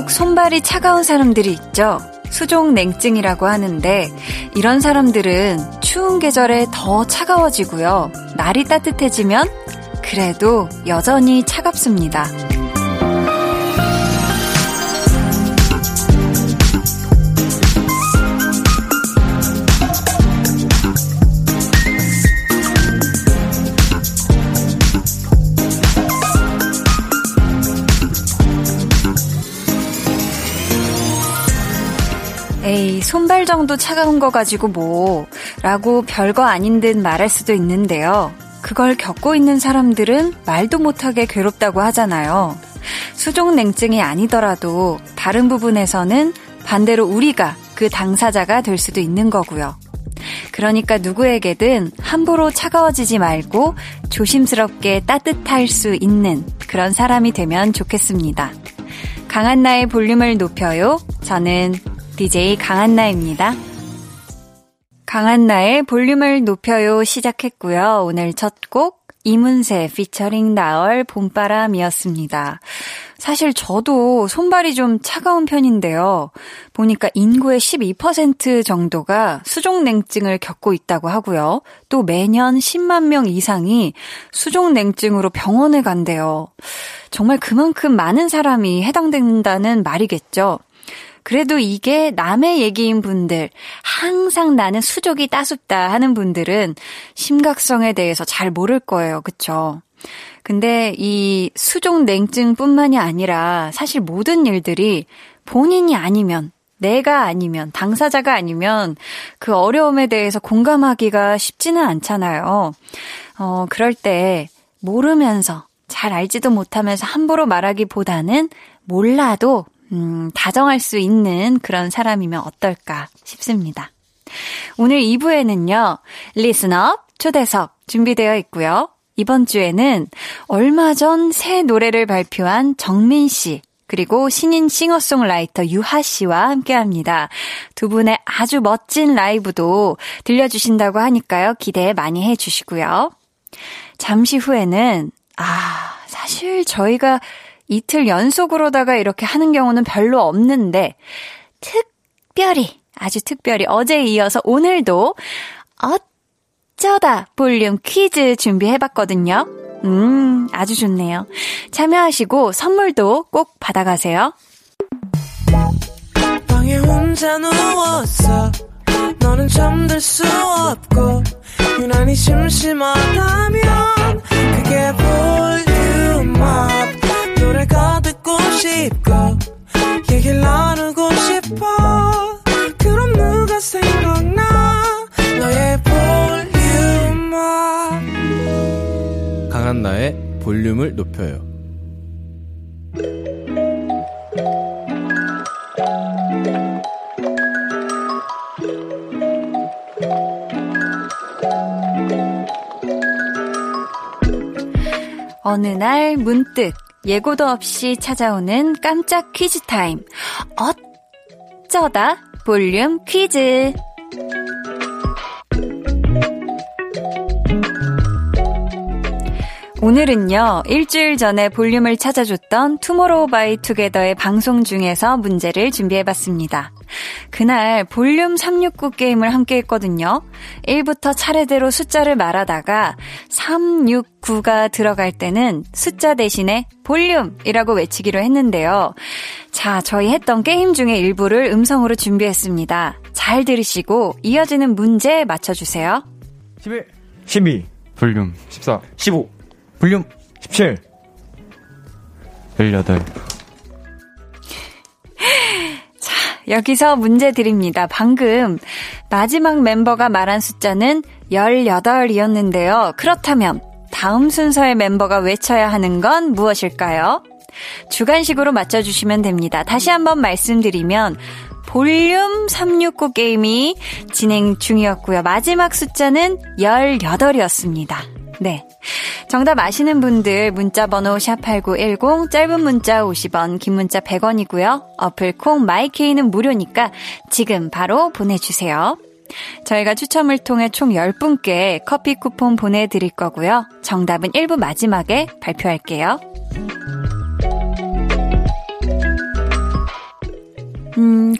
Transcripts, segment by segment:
유독 손발이 차가운 사람들이 있죠. 수족 냉증이라고 하는데 이런 사람들은 추운 계절에 더 차가워지고요. 날이 따뜻해지면 그래도 여전히 차갑습니다. 에이, 손발 정도 차가운 거 가지고 뭐, 라고 별거 아닌 듯 말할 수도 있는데요. 그걸 겪고 있는 사람들은 말도 못하게 괴롭다고 하잖아요. 수족냉증이 아니더라도 다른 부분에서는 반대로 우리가 그 당사자가 될 수도 있는 거고요. 그러니까 누구에게든 함부로 차가워지지 말고 조심스럽게 따뜻할 수 있는 그런 사람이 되면 좋겠습니다. 강한 나의 볼륨을 높여요. 저는 DJ 강한나입니다. 강한나의 볼륨을 높여요 시작했고요. 오늘 첫 곡 이문세 피처링 나얼 봄바람이었습니다. 사실 저도 손발이 좀 차가운 편인데요. 보니까 인구의 12% 정도가 수족냉증을 겪고 있다고 하고요. 또 매년 10만 명 이상이 수족냉증으로 병원에 간대요. 정말 그만큼 많은 사람이 해당된다는 말이겠죠. 그래도 이게 남의 얘기인 분들, 항상 나는 수족이 따숩다 하는 분들은 심각성에 대해서 잘 모를 거예요. 그쵸? 근데 이 수족 냉증뿐만이 아니라 사실 모든 일들이 본인이 아니면 내가 아니면 당사자가 아니면 그 어려움에 대해서 공감하기가 쉽지는 않잖아요. 어, 그럴 때 모르면서 잘 알지도 못하면서 함부로 말하기보다는 몰라도 음, 다정할 수 있는 그런 사람이면 어떨까 싶습니다. 오늘 2부에는요, 리스너 초대석 준비되어 있고요. 이번 주에는 얼마 전 새 노래를 발표한 정민 씨, 그리고 신인 싱어송라이터 유하 씨와 함께 합니다. 두 분의 아주 멋진 라이브도 들려주신다고 하니까요. 기대 많이 해주시고요. 잠시 후에는, 아, 사실 저희가 이틀 연속으로다가 이렇게 하는 경우는 별로 없는데, 특별히, 아주 특별히 어제에 이어서 오늘도 어쩌다 볼륨 퀴즈 준비해봤거든요. 음, 아주 좋네요. 참여하시고 선물도 꼭 받아가세요. 너는 잠들 수 없고, 유난히 심심하다면, 그게 볼륨업. 노래 가 듣고 싶고 얘기를 나누고 싶어. 그럼 누가 생각나? 너의 볼륨을 강한 나의 볼륨을 높여요. 어느 날 문득 예고도 없이 찾아오는 깜짝 퀴즈 타임. 어쩌다 볼륨 퀴즈. 오늘은요, 일주일 전에 볼륨을 찾아줬던 투모로우 바이 투게더의 방송 중에서 문제를 준비해봤습니다. 그날 볼륨 369 게임을 함께 했거든요. 1부터 차례대로 숫자를 말하다가 369가 들어갈 때는 숫자 대신에 볼륨이라고 외치기로 했는데요. 자, 저희 했던 게임 중에 일부를 음성으로 준비했습니다. 잘 들으시고 이어지는 문제 맞춰주세요. 11, 12, 볼륨 14, 15, 볼륨 17, 18. 자, 여기서 문제 드립니다. 방금 마지막 멤버가 말한 숫자는 18이었는데요. 그렇다면 다음 순서의 멤버가 외쳐야 하는 건 무엇일까요? 주간식으로 맞춰주시면 됩니다. 다시 한번 말씀드리면 볼륨 369 게임이 진행 중이었고요. 마지막 숫자는 18이었습니다. 네. 정답 아시는 분들 문자 번호 샵8910 짧은 문자 50원 긴 문자 100원이고요. 어플 콩 마이케이는 무료니까 지금 바로 보내 주세요. 저희가 추첨을 통해 총 10분께 커피 쿠폰 보내 드릴 거고요. 정답은 1부 마지막에 발표할게요.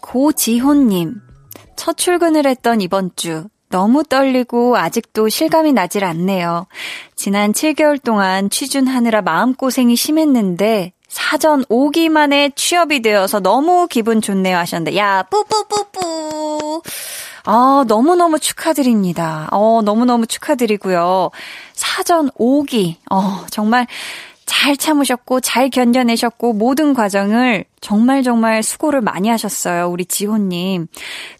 고지호님. 첫 출근을 했던 이번 주. 너무 떨리고 아직도 실감이 나질 않네요. 지난 7개월 동안 취준하느라 마음고생이 심했는데 사전 5기 만에 취업이 되어서 너무 기분 좋네요 하셨는데 야 뿌뿌뿌뿌 아 너무너무 축하드립니다. 어 너무너무 축하드리고요. 사전 5기 어 정말 잘 참으셨고 잘 견뎌내셨고 모든 과정을 정말 정말 수고를 많이 하셨어요. 우리 지호님.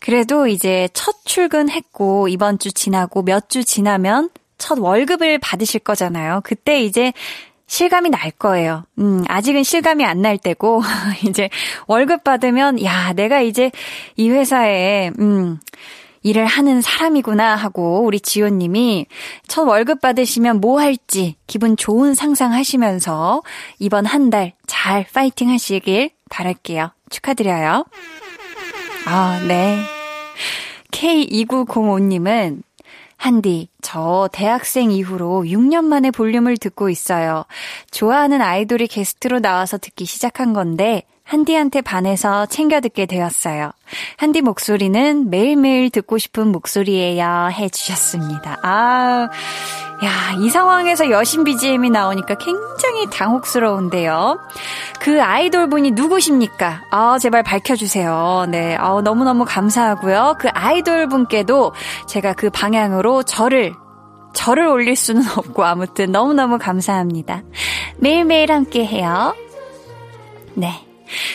그래도 이제 첫 출근했고 이번 주 지나고 몇 주 지나면 첫 월급을 받으실 거잖아요. 그때 이제 실감이 날 거예요. 음, 아직은 실감이 안 날 때고, 이제 월급 받으면, 야, 내가 이제 이 회사에, 음, 일을 하는 사람이구나 하고 우리 지호님이 첫 월급 받으시면 뭐 할지 기분 좋은 상상하시면서 이번 한 달 잘 파이팅 하시길 바랄게요. 축하드려요. 아, 네. K2905님은 한디, 저 대학생 이후로 6년 만에 볼륨을 듣고 있어요. 좋아하는 아이돌이 게스트로 나와서 듣기 시작한 건데, 한디한테 반해서 챙겨 듣게 되었어요. 한디 목소리는 매일매일 듣고 싶은 목소리예요. 해주셨습니다. 아, 야, 이 상황에서 여신 BGM이 나오니까 굉장히 당혹스러운데요. 그 아이돌 분이 누구십니까? 아, 제발 밝혀주세요. 네, 아, 너무너무 감사하고요. 그 아이돌 분께도 제가 그 방향으로 저를 저를 올릴 수는 없고 아무튼 너무너무 감사합니다. 매일매일 함께 해요. 네.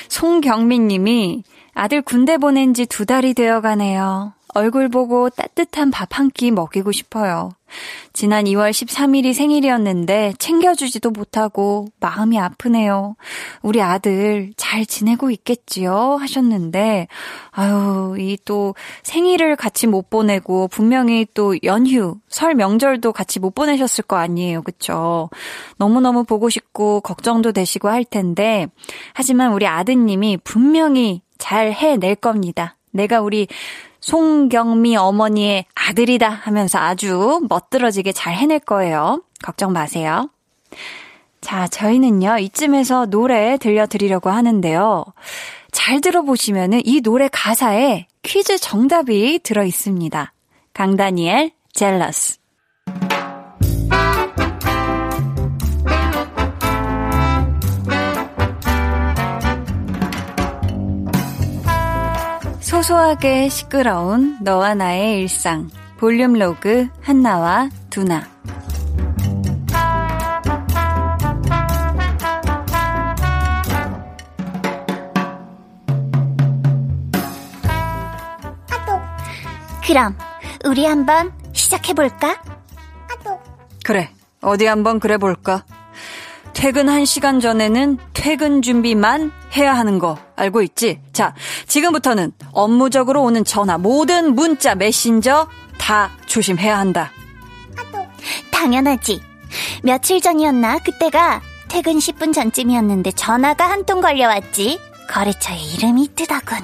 송경민 님이 아들 군대 보낸 지 두 달이 되어 가네요. 얼굴 보고 따뜻한 밥 한 끼 먹이고 싶어요. 지난 2월 13일이 생일이었는데 챙겨주지도 못하고 마음이 아프네요. 우리 아들 잘 지내고 있겠지요? 하셨는데, 아유, 이 또 생일을 같이 못 보내고 분명히 또 연휴, 설 명절도 같이 못 보내셨을 거 아니에요. 그쵸? 너무너무 보고 싶고 걱정도 되시고 할 텐데, 하지만 우리 아드님이 분명히 잘 해낼 겁니다. 내가 우리 송경미 어머니의 아들이다 하면서 아주 멋들어지게 잘 해낼 거예요. 걱정 마세요. 자, 저희는요, 이쯤에서 노래 들려드리려고 하는데요. 잘 들어보시면은 이 노래 가사에 퀴즈 정답이 들어 있습니다. 강다니엘, 젤러스. 소소하게 시끄러운 너와 나의 일상. 볼륨 로그 한나와 두나. 그럼 우리 한번 시작해볼까? 그래, 어디 한번 그래 볼까? 퇴근 1시간 전에는 퇴근 준비만 해야 하는 거 알고 있지? 자, 지금부터는 업무적으로 오는 전화, 모든 문자, 메신저 다 조심해야 한다. 당연하지. 며칠 전이었나? 그때가 퇴근 10분 전쯤이었는데 전화가 한 통 걸려왔지. 거래처에 이름이 뜨더군.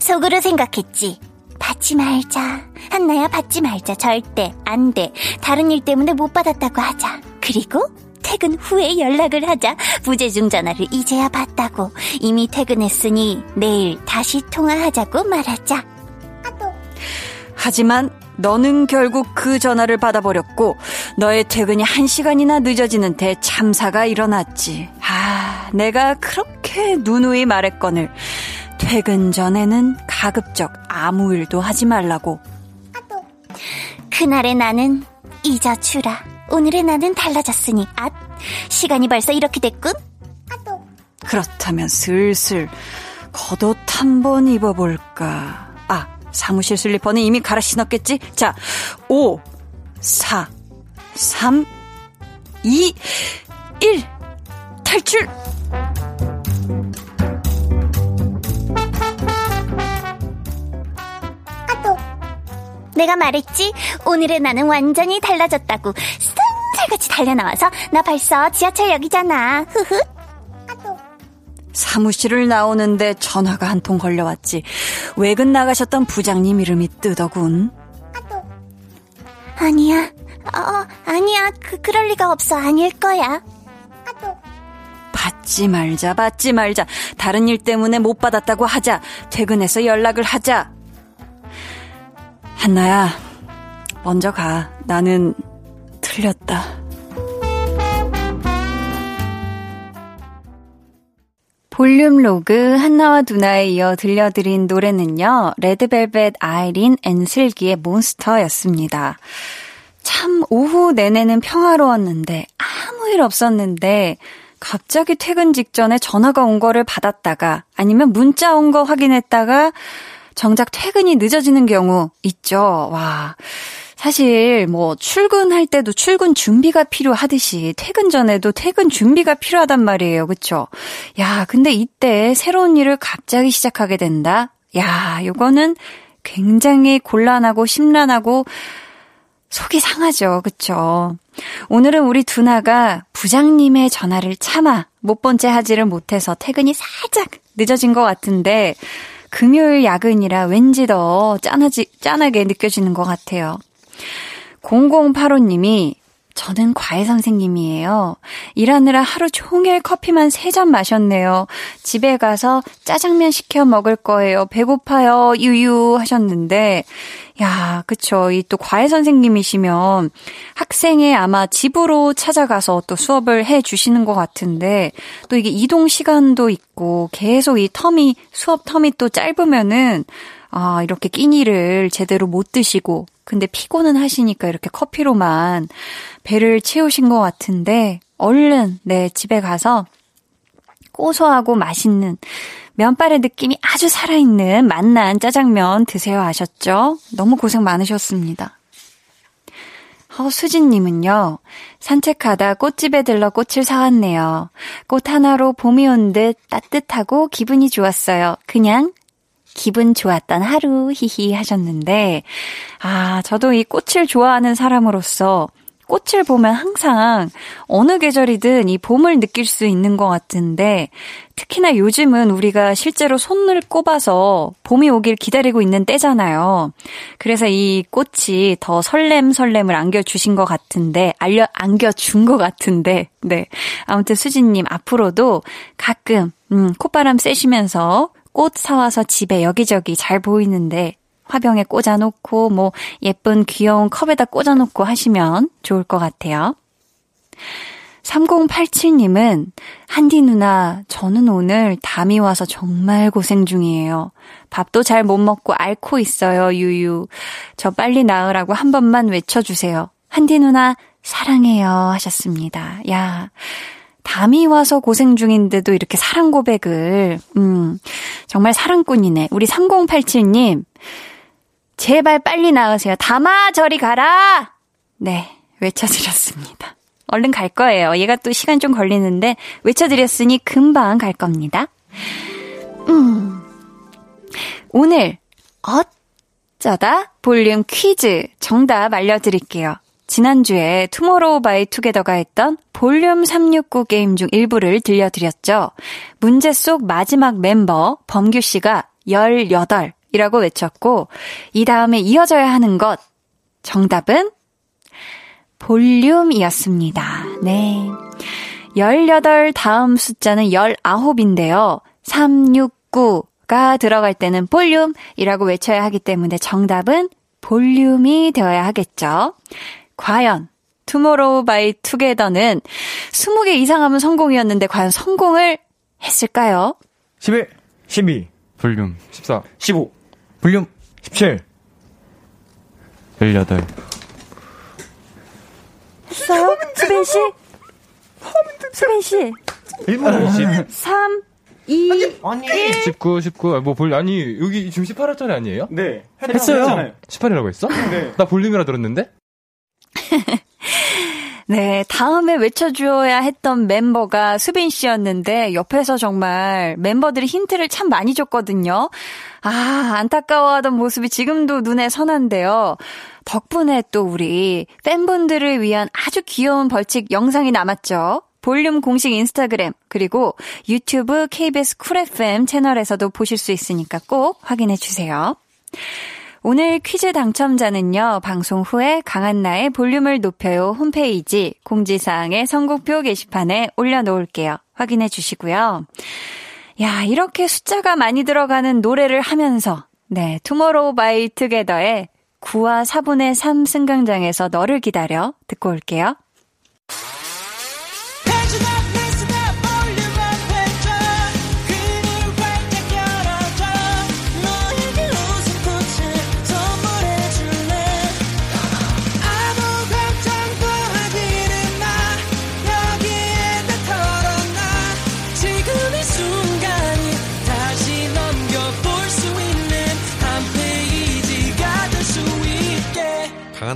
속으로 생각했지. 받지 말자. 한나야 받지 말자. 절대 안 돼. 다른 일 때문에 못 받았다고 하자. 그리고 퇴근 후에 연락을 하자 부재중 전화를 이제야 받다고 이미 퇴근했으니 내일 다시 통화하자고 말하자. 하지만 너는 결국 그 전화를 받아버렸고 너의 퇴근이 한 시간이나 늦어지는 대참사가 일어났지. 아, 내가 그렇게 누누이 말했거늘. 퇴근 전에는 가급적 아무 일도 하지 말라고. 그날의 나는 잊어주라. 오늘의 나는 달라졌으니 앗 시간이 벌써 이렇게 됐군. 그렇다면 슬슬 겉옷 한 번 입어볼까. 아 사무실 슬리퍼는 이미 갈아 신었겠지? 자 5, 4, 3, 2, 1 탈출! 내가 말했지? 오늘의 나는 완전히 달라졌다고. 쏜살같이 달려나와서 나 벌써 지하철역이잖아. 흐흐. 사무실을 나오는데 전화가 한 통 걸려왔지. 외근 나가셨던 부장님 이름이 뜨더군. 아니야. 어, 아니야. 그, 그럴 리가 없어. 아닐 거야. 받지 말자, 받지 말자. 다른 일 때문에 못 받았다고 하자. 퇴근해서 연락을 하자. 한나야, 먼저 가. 나는 틀렸다. 볼륨 로그 한나와 두나에 이어 들려드린 노래는요, 레드벨벳 아이린 앤 슬기의 Monster였습니다. 참, 오후 내내는 평화로웠는데, 아무 일 없었는데, 갑자기 퇴근 직전에 전화가 온 거를 받았다가, 아니면 문자 온 거 확인했다가, 정작 퇴근이 늦어지는 경우 있죠. 와. 사실 뭐 출근할 때도 출근 준비가 필요하듯이 퇴근 전에도 퇴근 준비가 필요하단 말이에요. 그쵸? 야, 근데 이때 새로운 일을 갑자기 시작하게 된다? 야, 요거는 굉장히 곤란하고 심란하고 속이 상하죠. 그쵸? 오늘은 우리 두나가 부장님의 전화를 참아 못 번째 하지를 못해서 퇴근이 살짝 늦어진 것 같은데 금요일 야근이라 왠지 더 짠하지, 짠하게 느껴지는 것 같아요. 0085님이 저는 과외 선생님이에요. 일하느라 하루 종일 커피만 3잔 마셨네요. 집에 가서 짜장면 시켜 먹을 거예요. 배고파요. 유유 하셨는데 야, 그쵸. 이 또 과외 선생님이시면 학생의 아마 집으로 찾아가서 또 수업을 해 주시는 것 같은데 또 이게 이동 시간도 있고 계속 이 텀이 수업 텀이 또 짧으면은 아, 이렇게 끼니를 제대로 못 드시고 근데 피곤은 하시니까 이렇게 커피로만 배를 채우신 것 같은데 얼른 네 집에 가서 고소하고 맛있는 면발의 느낌이 아주 살아있는 맛난 짜장면 드세요 하셨죠? 너무 고생 많으셨습니다. 허수진님은요, 산책하다 꽃집에 들러 꽃을 사왔네요. 꽃 하나로 봄이 온 듯 따뜻하고 기분이 좋았어요. 그냥 기분 좋았던 하루, 히히 하셨는데, 아, 저도 이 꽃을 좋아하는 사람으로서 꽃을 보면 항상 어느 계절이든 이 봄을 느낄 수 있는 것 같은데, 특히나 요즘은 우리가 실제로 손을 꼽아서 봄이 오길 기다리고 있는 때잖아요. 그래서 이 꽃이 더 설렘 설렘을 안겨주신 것 같은데, 알려, 안겨준 것 같은데, 네. 아무튼 수진님 앞으로도 가끔, 음, 콧바람 쐬시면서 꽃 사와서 집에 여기저기 잘 보이는데 화병에 꽂아놓고 뭐 예쁜 귀여운 컵에다 꽂아놓고 하시면 좋을 것 같아요. 3087님은 한디 누나 저는 오늘 담이 와서 정말 고생 중이에요. 밥도 잘 못 먹고 앓고 있어요. 유유. 저 빨리 나으라고 한 번만 외쳐주세요. 한디 누나 사랑해요 하셨습니다. 야 담이 와서 고생 중인데도 이렇게 사랑 고백을, 음, 정말 사랑꾼이네. 우리 3087님, 제발 빨리 나으세요. 담아, 저리 가라! 네, 외쳐드렸습니다. 얼른 갈 거예요. 얘가 또 시간 좀 걸리는데, 외쳐드렸으니 금방 갈 겁니다. 음, 오늘, 어쩌다 볼륨 퀴즈 정답 알려드릴게요. 지난주에 투모로우 바이 투게더가 했던 볼륨 369 게임 중 일부를 들려드렸죠. 문제 속 마지막 멤버 범규 씨가 18이라고 외쳤고 이 다음에 이어져야 하는 것 정답은 볼륨이었습니다. 네. 18 다음 숫자는 19인데요. 369가 들어갈 때는 볼륨이라고 외쳐야 하기 때문에 정답은 볼륨이 되어야 하겠죠. 과연 투모로우 바이 투게더는 20개 이상 하면 성공이었는데 과연 성공을 했을까요? 11, 12, 볼륨 14, 15, 볼륨 17, 18. 했어요? 수빈 씨? 수빈 씨? 1분 50. 3, 2, 아니, 1. 19, 19, 뭐 볼, 아니, 여기 지금 18화짜리 아니에요? 네. 했어요. 18이라고 했어? 네. 나 볼륨이라 들었는데? 네, 다음에 외쳐주어야 했던 멤버가 수빈 씨였는데, 옆에서 정말 멤버들이 힌트를 참 많이 줬거든요. 아, 안타까워하던 모습이 지금도 눈에 선한데요. 덕분에 또 우리 팬분들을 위한 아주 귀여운 벌칙 영상이 남았죠. 볼륨 공식 인스타그램, 그리고 유튜브 KBS 쿨 FM 채널에서도 보실 수 있으니까 꼭 확인해 주세요. 오늘 퀴즈 당첨자는요, 방송 후에 강한나의 볼륨을 높여요 홈페이지 공지사항의 선곡표 게시판에 올려놓을게요. 확인해 주시고요. 야, 이렇게 숫자가 많이 들어가는 노래를 하면서, 네, 투모로우 바이 투게더의 9와 4분의 3 승강장에서 너를 기다려 듣고 올게요.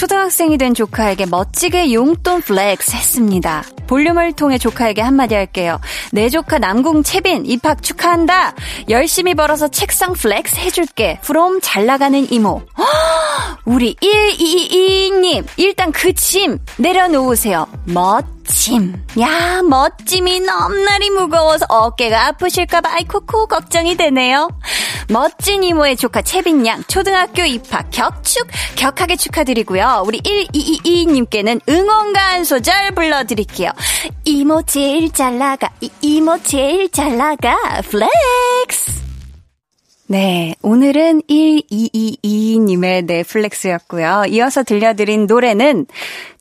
초등학생이 된 조카에게 멋지게 용돈 flex 했습니다. 볼륨을 통해 조카에게 한마디 할게요. 내 조카 남궁 채빈 입학 축하한다. 열심히 벌어서 책상 flex 해줄게. from 잘 나가는 이모. 우리 122님 일단 그 짐 내려놓으세요. 멋 짐. 야 멋짐이 넘나리 무거워서 어깨가 아프실까봐 아이코코 걱정이 되네요. 멋진 이모의 조카 채빈 양 초등학교 입학 격축 격하게 축하드리고요. 우리 1222님께는 응원가 한 소절 불러드릴게요. 이모 제일 잘 나가 이, 이모 제일 잘 나가 flex 네, 오늘은 1222님의 넷flex였고요. 이어서 들려드린 노래는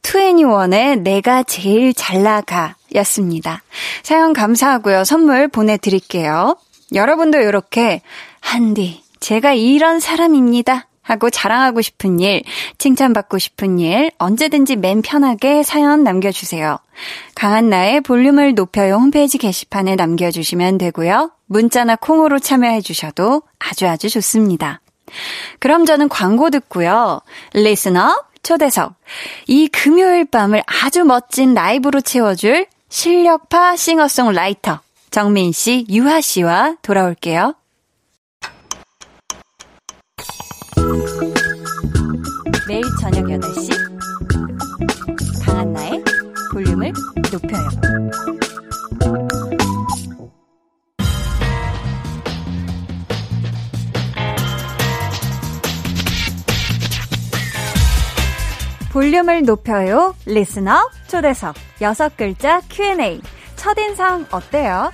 2NE1의 내가 제일 잘 나가 였습니다. 사연 감사하고요. 선물 보내드릴게요. 여러분도 이렇게 한디, 제가 이런 사람입니다. 하고 자랑하고 싶은 일, 칭찬받고 싶은 일, 언제든지 맨 편하게 사연 남겨주세요. 강한 나의 볼륨을 높여요 홈페이지 게시판에 남겨주시면 되고요. 문자나 콩으로 참여해주셔도 아주 아주 좋습니다. 그럼 저는 광고 듣고요. 리스너 초대석. 이 금요일 밤을 아주 멋진 라이브로 채워줄 실력파 싱어송라이터 정민 씨, 유하 씨와 돌아올게요. 매일 저녁 8시 강한나의 볼륨을 높여요. 볼륨을 높여요. 리스너 초대석 여섯 글자 Q&A 첫인상 어때요?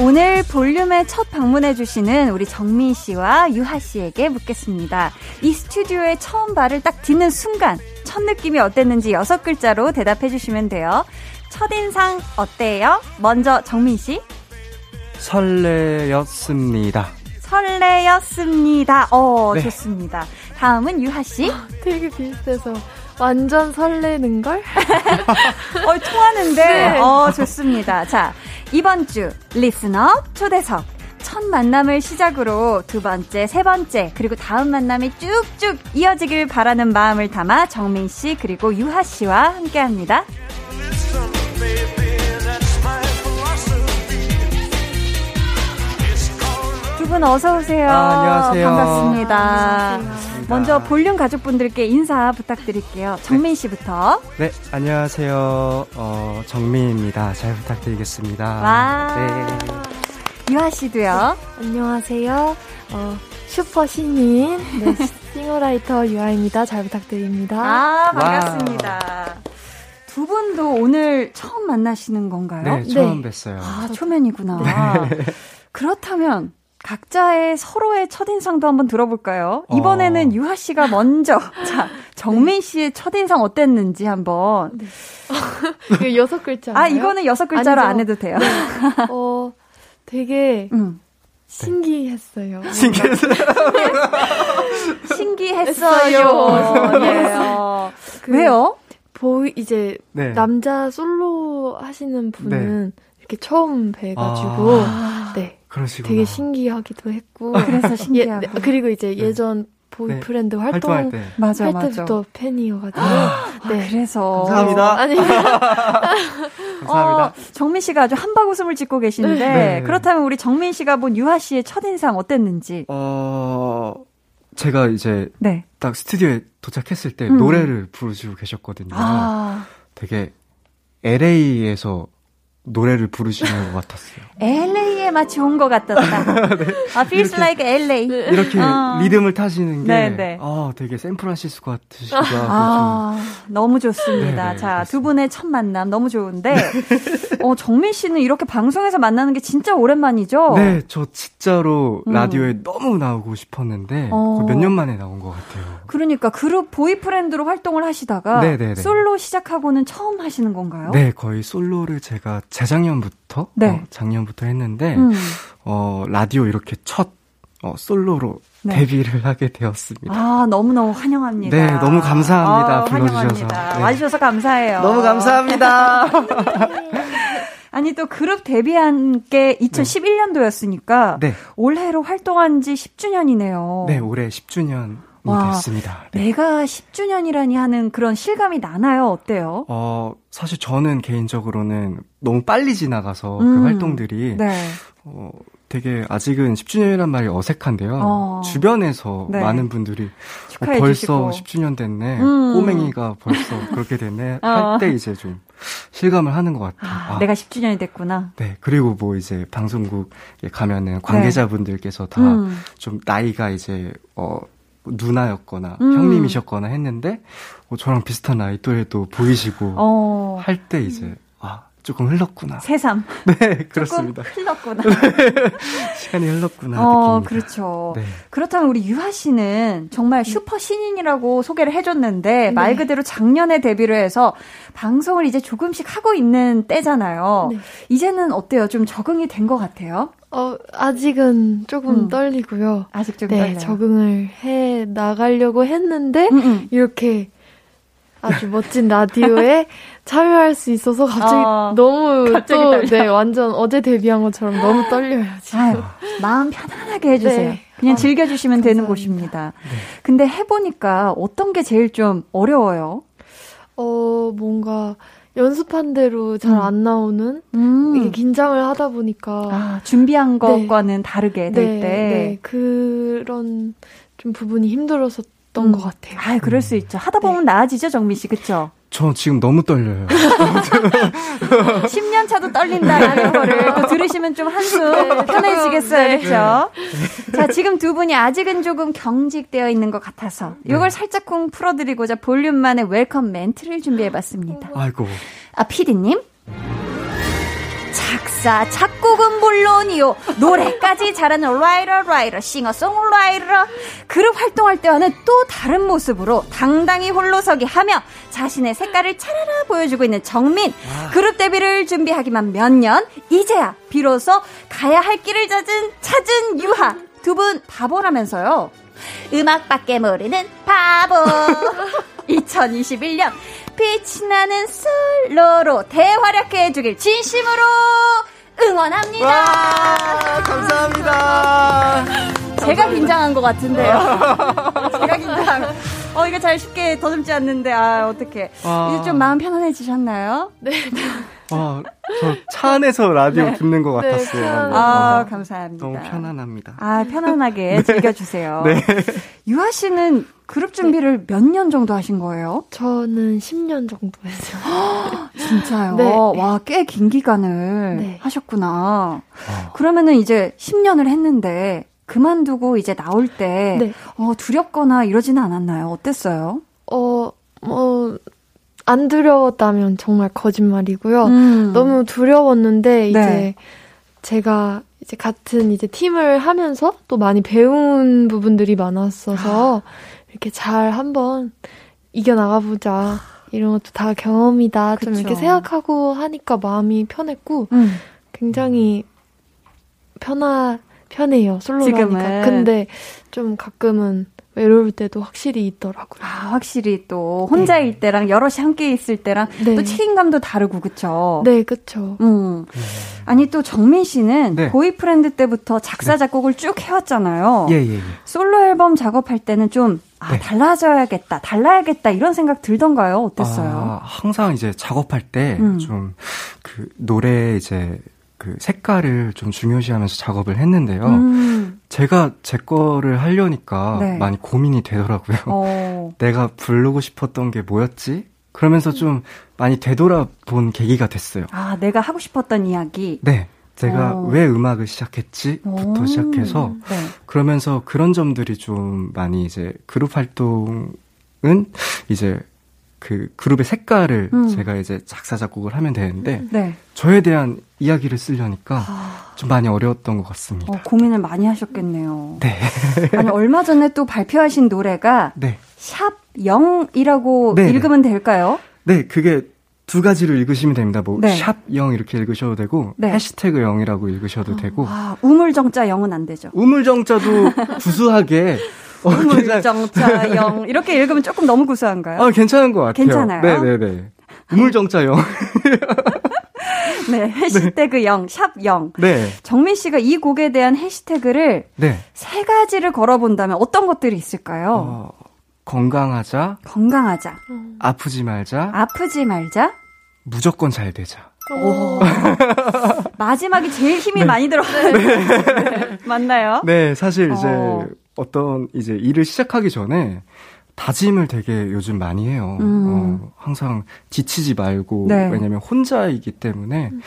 오늘 볼륨에 첫 방문해주시는 우리 정민 씨와 유하 씨에게 묻겠습니다. 이 스튜디오에 처음 발을 딱 딛는 순간, 첫 느낌이 어땠는지 여섯 글자로 대답해주시면 돼요. 첫인상 어때요? 먼저 정민 씨. 설레였습니다. 설레였습니다. 어, 네. 좋습니다. 다음은 유하 씨. 되게 비슷해서 완전 설레는 걸? 어, 통하는데. 네. 어, 좋습니다. 자, 이번 주 리스너 초대석 첫 만남을 시작으로 두 번째, 세 번째, 그리고 다음 만남이 쭉쭉 이어지길 바라는 마음을 담아 정민 씨 그리고 유하 씨와 함께 합니다. 두 분 어서 오세요. 아, 안녕하세요. 반갑습니다. 안녕하세요. 먼저 볼륨 가족분들께 인사 부탁드릴게요. 정민 씨부터. 네, 안녕하세요. 어, 정민입니다. 잘 부탁드리겠습니다. 와. 네. 유하 씨도요. 안녕하세요. 어, 슈퍼 신인 네, 싱어송라이터 유하입니다. 잘 부탁드립니다. 아, 반갑습니다. 와. 두 분도 오늘 처음 만나시는 건가요? 네, 처음 네. 뵀어요. 아, 초면이구나. 네. 그렇다면 각자의 서로의 첫인상도 한번 들어볼까요? 이번에는 어. 유하 씨가 먼저. 자, 정민 씨의 첫인상 어땠는지 한번. 네. 여섯 글자. 아, 이거는 여섯 글자로 아니죠. 안 해도 돼요. 네. 어, 되게. 음. 신기했어요. 신기했어요. 신기했어요. 네. 어, 그 왜요? 보이 이제 네. 남자 솔로 하시는 분은 네. 이렇게 처음 뵈가지고 아~ 네 그러시구나. 되게 신기하기도 했고. 그래서 신기하고. 예, 그리고 이제 네. 예전 보이프렌드 네, 활동 활동할 때. 맞아, 할 맞아. 때부터 팬이어가지고. 아, 네. 그래서. 감사합니다. 아니. 감사합니다. 어, 정민 씨가 아주 한바구음을 짓고 계시는데, 네. 그렇다면 우리 정민 씨가 본 유하 씨의 첫인상 어땠는지? 어, 제가 이제 네. 딱 스튜디오에 도착했을 때 음. 노래를 부르시고 계셨거든요. 아. 되게 LA에서 노래를 부르시는 것 같았어요. LA 에 마치 온것 같았다. 네. 아, feels 이렇게, like LA. 이렇게 어. 리듬을 타시는 게, 네, 네. 아, 되게 샌프란시스코 같으시기도 하고. 아, 너무 좋습니다. 네, 네 자. 두 분의 첫 만남 너무 좋은데, 어, 정민 씨는 이렇게 방송에서 만나는 게 진짜 오랜만이죠? 네, 저 진짜로 음. 라디오에 너무 나오고 싶었는데, 어. 몇년 만에 나온 것 같아요. 그러니까 그룹 보이프렌드로 활동을 하시다가, 네네네. 솔로 시작하고는 처음 하시는 건가요? 네, 거의 솔로를 제가 재작년부터 네. 어, 작년부터 했는데 음. 어 라디오 이렇게 첫 어, 솔로로 네. 데뷔를 하게 되었습니다. 아, 너무너무 환영합니다. 네, 너무 감사합니다. 아, 불러주셔서. 네. 와주셔서 감사해요. 너무 감사합니다. 아니, 또 그룹 데뷔한 게 2011년도였으니까 네. 올해로 활동한 지 10주년이네요. 네, 올해 10주년 와, 됐습니다. 네. 내가 10주년이라니 하는 그런 실감이 나나요? 어때요? 어, 사실 저는 개인적으로는 너무 빨리 지나가서 그 음, 그 활동들이 네. 어, 되게 아직은 10주년이란 말이 어색한데요. 어. 주변에서 네. 많은 분들이 어, 벌써 주시고. 10주년 됐네. 음. 꼬맹이가 벌써 그렇게 됐네. 어. 할때 이제 좀 실감을 하는 것 같아요. 아, 아, 내가 10주년이 됐구나. 네. 그리고 뭐 이제 방송국에 가면은 관계자분들께서 네. 다좀 음. 나이가 이제 어 누나였거나 음. 형님이셨거나 했는데 어, 저랑 비슷한 나이 또래도 보이시고 어. 할때 이제 아 조금 흘렀구나. 새삼. 네, 그렇습니다. 흘렀구나. 시간이 흘렀구나. 어, 느낍니다. 그렇죠. 네. 그렇다면 우리 유하 씨는 정말 슈퍼 신인이라고 소개를 해줬는데 네. 말 그대로 작년에 데뷔를 해서 방송을 이제 조금씩 하고 있는 때잖아요. 네. 이제는 어때요? 좀 적응이 된 것 같아요? 어, 아직은 조금 음. 떨리고요. 아직 좀 네, 떨려요. 적응을 해 나가려고 했는데 음, 음. 이렇게 아주 멋진 라디오에 참여할 수 있어서 갑자기 어, 너무 갑자기 또, 네, 완전 어제 데뷔한 것처럼 너무 떨려요, 지금. 아유, 마음 편안하게 해주세요. 네. 그냥 어, 즐겨주시면 감사합니다. 되는 곳입니다. 네. 근데 해보니까 어떤 게 제일 좀 어려워요? 어, 뭔가, 연습한 대로 잘안 음. 나오는 음. 이게 긴장을 하다 보니까 아, 준비한 네. 것과는 다르게 될 네, 때. 네, 그런 좀 부분이 힘들 음. 것 같아요. 아, 그럴 수 있죠. 하다 보면 네. 나아지죠, 정민 씨, 그렇죠? 저 지금 너무 떨려요. 10년 차도 떨린다라는 거를 또 들으시면 좀 한층 네, 편해지겠어요. 네. 그렇죠? 자, 지금 두 분이 아직은 조금 경직되어 있는 것 같아서 이걸 네. 살짝쿵 풀어드리고자 볼륨만의 welcome 멘트를 준비해봤습니다. 아이고. 아, 피디님? 작사, 작곡은 물론이요. 노래까지 잘하는 라이터, 라이터, 싱어송 라이터. 그룹 활동할 때와는 또 다른 모습으로 당당히 홀로서기 하며 자신의 색깔을 차라라 보여주고 있는 정민. 와. 그룹 데뷔를 준비하기만 몇 년. 이제야 비로소 가야 할 길을 찾은, 찾은 유하. 두 분 바보라면서요. 음악밖에 모르는 바보. 2021년 빛이 나는 솔로로 대활약해 해주길 진심으로 응원합니다. 와, 감사합니다. 제가 긴장한 것 같은데요. 제가 긴장. 어, 이거 잘 쉽게 더듬지 않는데, 아, 어떡해. 이제 좀 마음 편안해지셨나요? 네. 아, 저차 안에서 라디오 네. 듣는 것 네, 같았어요. 네, 아, 감사합니다. 너무 편안합니다. 아, 편안하게 네. 즐겨주세요. 네. 유아 씨는 그룹 준비를 몇 년 정도 하신 거예요? 저는 10년 정도 했어요. 진짜요? 네. 와, 꽤 긴 기간을 네. 하셨구나. 어. 그러면은 이제 10년을 했는데 그만두고 이제 나올 때 네. 어, 두렵거나 이러지는 않았나요? 어땠어요? 어, 뭐, 안 두려웠다면 정말 거짓말이고요. 음. 너무 두려웠는데 이제 네. 제가 이제 같은 이제 팀을 하면서 또 많이 배운 부분들이 많았어서 이렇게 잘 한번 이겨 나가보자. 이런 것도 다 경험이다. 그쵸. 좀 이렇게 생각하고 하니까 마음이 편했고, 음. 굉장히 편하, 편해요. 솔로로 지금은. 근데 좀 가끔은 이럴 때도 확실히 있더라고요. 아, 확실히 또 혼자일 네. 때랑 여럿이 함께 있을 때랑 네. 또 책임감도 다르고 그쵸? 네, 그쵸. 음. 아니 또 정민 씨는 네. 보이프렌드 때부터 작사 네. 작곡을 쭉 해왔잖아요. 예, 예, 예. 솔로 앨범 작업할 때는 좀 아, 네. 달라져야겠다, 달라야겠다 이런 생각 들던가요? 어땠어요? 아, 항상 이제 작업할 때 좀그 음. 노래 이제 그 색깔을 좀 중요시하면서 작업을 했는데요. 음. 제가 제 거를 하려니까 네. 많이 고민이 되더라고요. 어. 내가 부르고 싶었던 게 뭐였지? 그러면서 좀 많이 되돌아본 계기가 됐어요. 아, 내가 하고 싶었던 이야기? 네. 제가 어. 왜 음악을 시작했지?부터 시작해서 네. 그러면서 그런 점들이 좀 많이 이제 그룹 활동은 이제 그 그룹의 색깔을 음. 제가 이제 작사 작곡을 하면 되는데 네. 저에 대한 이야기를 쓰려니까 아. 좀 많이 어려웠던 것 같습니다. 어, 고민을 많이 하셨겠네요. 네. 아니 얼마 전에 또 발표하신 노래가 네. 샵 0이라고 네. 읽으면 될까요? 네, 그게 두 가지로 읽으시면 됩니다. 뭐, 네. 샵0 이렇게 읽으셔도 되고, 네. 해시태그 0이라고 읽으셔도 어, 되고. 아, 우물정자 0은 안 되죠. 우물정자도 구수하게 어, 우물정자영 이렇게 읽으면 조금 너무 구수한가요? 아 괜찮은 것 같아요. 괜찮아요. 네네네. 우물정자영. 네, 해시태그 0, 샵 0. 네. 정민 씨가 이 곡에 대한 해시태그를 네. 세 가지를 걸어본다면 어떤 것들이 있을까요? 어, 건강하자. 건강하자. 아프지 말자. 아프지 말자. 무조건 잘 되자. 오. 마지막이 제일 힘이 네. 많이 들어가요. 네. 맞나요? 네, 사실 이제 어. 어떤 이제 일을 시작하기 전에 다짐을 되게 요즘 많이 해요. 음. 어, 항상 지치지 말고 네. 왜냐면 혼자이기 때문에 음.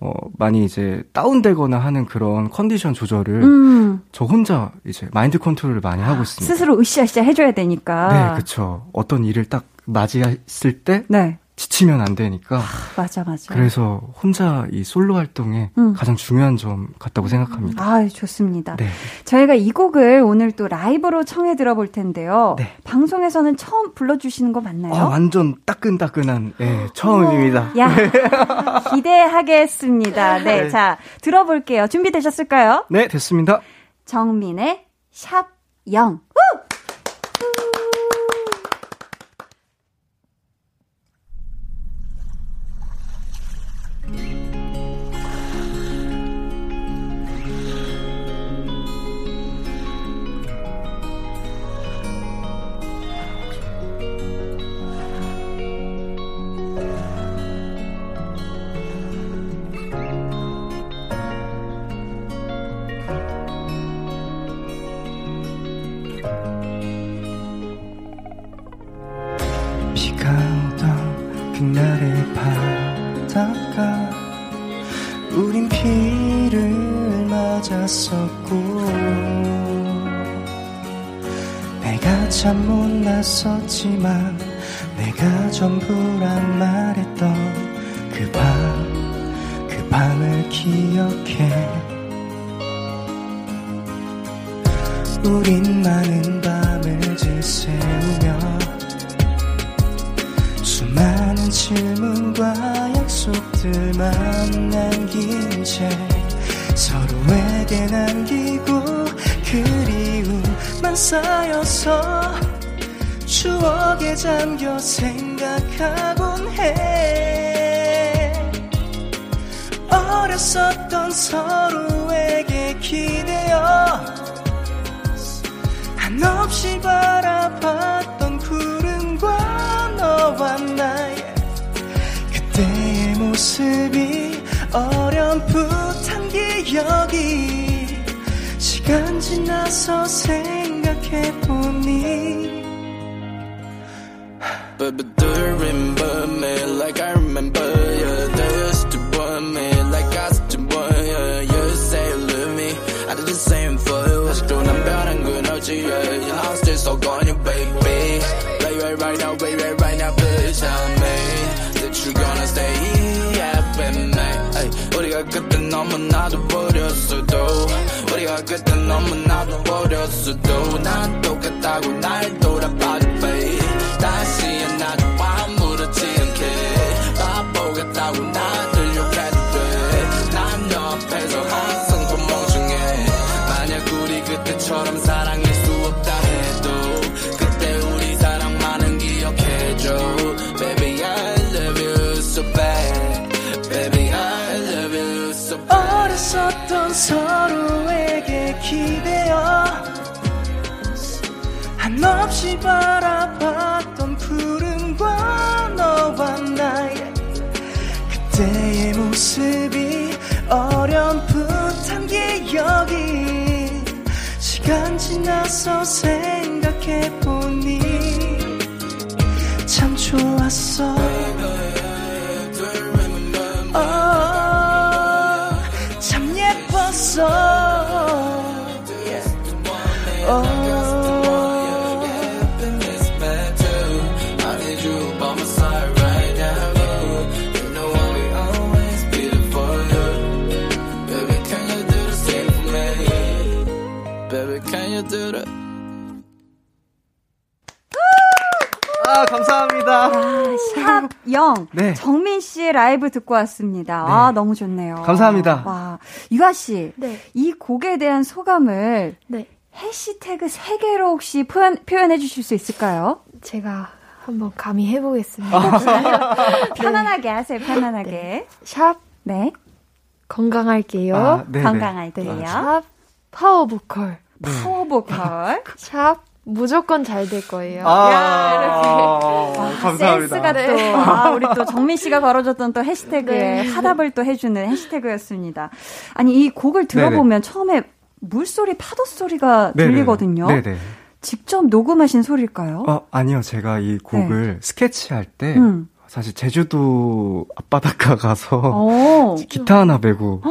어, 많이 이제 다운되거나 하는 그런 컨디션 조절을 음. 저 혼자 이제 마인드 컨트롤을 많이 하고 있습니다. 스스로 으쌰으쌰 해줘야 되니까. 네, 그렇죠. 어떤 일을 딱 맞이했을 때 네. 지치면 안 되니까. 아, 맞아, 맞아. 그래서 혼자 이 솔로 활동에 음. 가장 중요한 점 같다고 생각합니다. 아, 좋습니다. 네. 저희가 이 곡을 오늘 또 라이브로 청해 들어볼 텐데요. 네. 방송에서는 처음 불러주시는 거 맞나요? 아, 완전 따끈따끈한, 네, 처음입니다. 야, 기대하겠습니다. 네, 네, 자, 들어볼게요. 준비되셨을까요? 네, 됐습니다. 정민의 샵 0. 있 버렸어도 바라봤던 푸른과 너와 나의 그때의 모습이 어렴풋한 기억이 시간 지나서 생각해보니 참 좋았어. 참 예뻤어. 아, 샵 0. 네. 정민 씨의 라이브 듣고 왔습니다. 네. 아, 너무 좋네요. 감사합니다. 와. 유하 씨. 네. 이 곡에 대한 소감을 네. 해시태그 3개로 혹시 표현, 표현해 주실 수 있을까요? 제가 한번 감히 해보겠습니다. 편안하게 하세요, 편안하게. 네. 샵. 네. 건강할게요. 아, 건강할게요. 네. 샵. 파워 보컬. 파워 보컬. 샵. 무조건 잘 될 거예요. 아, 야, 이렇게. 아, 감사합니다. 센스가 네. 또, 아, 우리 또 정민 씨가 걸어줬던 또 해시태그에 네. 화답을 또 해주는 해시태그였습니다. 아니, 이 곡을 들어보면 네네. 처음에 물소리, 파도 소리가 네네. 들리거든요. 네네. 직접 녹음하신 소리일까요? 어, 아니요. 제가 이 곡을 네. 스케치할 때, 음. 사실 제주도 앞바닷가 가서 오. 기타 하나 메고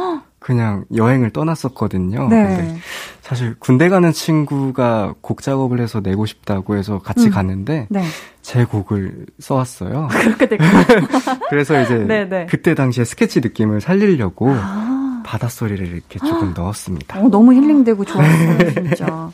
그냥 여행을 떠났었거든요. 네. 근데 사실 군대 가는 친구가 곡 작업을 해서 내고 싶다고 해서 같이 음. 갔는데 네. 제 곡을 써왔어요. 그렇게 됐고 그래서 이제 네네. 네. 그때 당시에 스케치 느낌을 살리려고 아. 바닷소리를 이렇게 조금 넣었습니다. 어, 너무 힐링되고 좋았어요, 네. 진짜.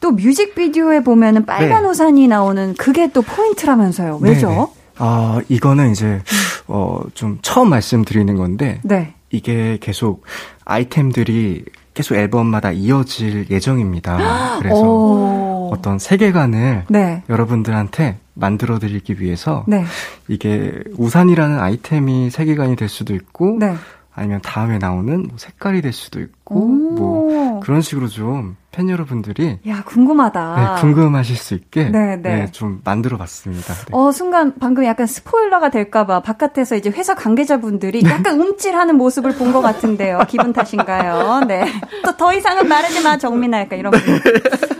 또 뮤직비디오에 보면은 빨간 네. 우산이 나오는 그게 또 포인트라면서요. 왜죠? 네네. 아, 이거는 이제, 음. 어, 좀 처음 말씀드리는 건데, 네. 이게 계속 아이템들이 계속 앨범마다 이어질 예정입니다. 그래서 오. 어떤 세계관을 네. 여러분들한테 만들어 드리기 위해서 네. 이게 우산이라는 아이템이 세계관이 될 수도 있고 네. 아니면 다음에 나오는 뭐 색깔이 될 수도 있고 뭐 그런 식으로 좀 팬 여러분들이 야 궁금하다. 네, 궁금하실 수 있게 네, 네. 네좀 만들어봤습니다. 네. 어 순간 방금 약간 스포일러가 될까봐 바깥에서 이제 회사 관계자분들이 약간 움찔하는 모습을 본 것 같은데요. 기분 탓인가요? 네. 또 더 이상은 말하지 마 정민아 약간 이런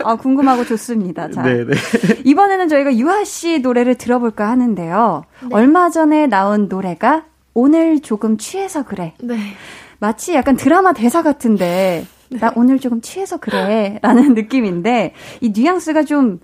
아 궁금하고 좋습니다. 자 네, 네. 이번에는 저희가 유아 씨 노래를 들어볼까 하는데요. 네. 얼마 전에 나온 노래가 오늘 조금 취해서 그래. 네. 마치 약간 드라마 대사 같은데 네. 나 오늘 조금 취해서 그래 라는 느낌인데 이 뉘앙스가 좀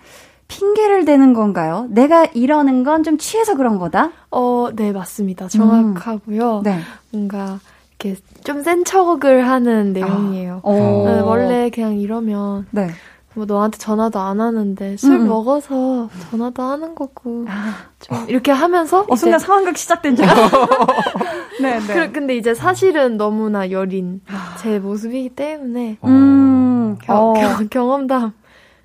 핑계를 대는 건가요? 내가 이러는 건 좀 취해서 그런 거다? 어, 네, 맞습니다. 정확하고요. 음. 네. 뭔가 이렇게 좀 센 척을 하는 내용이에요. 아. 네, 원래 그냥 이러면 네. 뭐 너한테 전화도 안 하는데 술 음. 먹어서 전화도 하는 거고 아. 좀 이렇게 하면서 어, 순간 상황극 시작된 줄 네, 네. 그, 근데 이제 사실은 너무나 여린 제 모습이기 때문에 음. 겨, 어. 겨, 경험담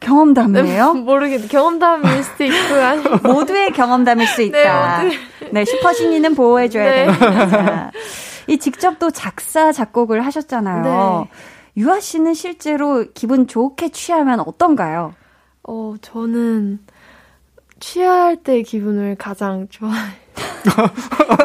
경험담이에요? 모르겠는데 경험담일 수도 있고 아니 모두의 경험담일 수 있다. 네, 네 슈퍼신이는 보호해줘야 네. 됩니다. 이 직접 또 작사 작곡을 하셨잖아요. 네. 유아 씨는 실제로 기분 좋게 취하면 어떤가요? 어, 저는 취할 때 기분을 가장 좋아해요.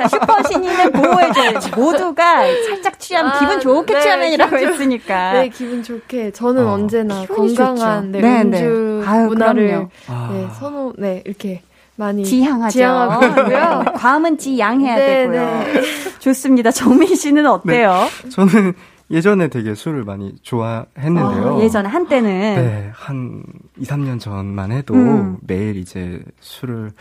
슈퍼신이는 보호해줘야지. 모두가 살짝 취하면 아, 기분 좋게 네, 취하면이라고 기분, 했으니까. 네, 기분 좋게. 저는 어, 언제나 건강한 네, 네, 음주 네. 문화를 아. 네, 선호, 네, 이렇게 많이 지향하죠. 지향하고요. 괌은 지양해야 네, 되고요. 네. 좋습니다. 정민 씨는 어때요? 네, 저는 예전에 되게 술을 많이 좋아했는데요. 아, 예전에 한때는 네, 한 2, 3년 전만 해도 음. 매일 이제 술을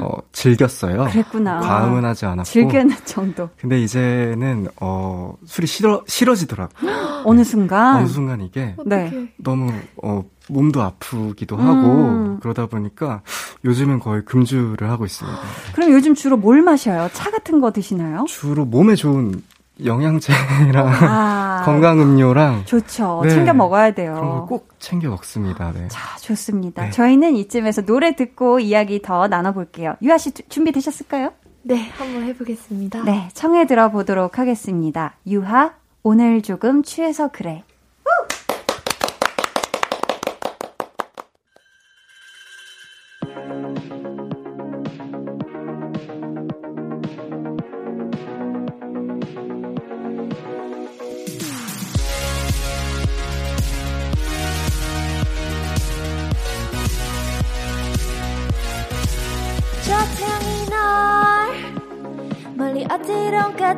어, 즐겼어요. 그랬구나. 과음은 하지 않았고 즐기는 정도. 근데 이제는 어, 술이 싫어 싫어지더라고요. 어느 순간 어느 순간 이게 네. 너무 어, 몸도 아프기도 하고 음. 그러다 보니까 요즘은 거의 금주를 하고 있습니다. 그럼 요즘 주로 뭘 마셔요? 차 같은 거 드시나요? 주로 몸에 좋은 영양제랑 아, 건강 음료랑 좋죠. 네, 챙겨 먹어야 돼요. 그런 걸꼭 챙겨 먹습니다. 네. 자, 좋습니다. 네. 저희는 이쯤에서 노래 듣고 이야기 더 나눠볼게요. 유아 씨 준비되셨을까요? 네, 한번 해보겠습니다. 네, 청해 들어보도록 하겠습니다. 유하, 오늘 조금 취해서 그래.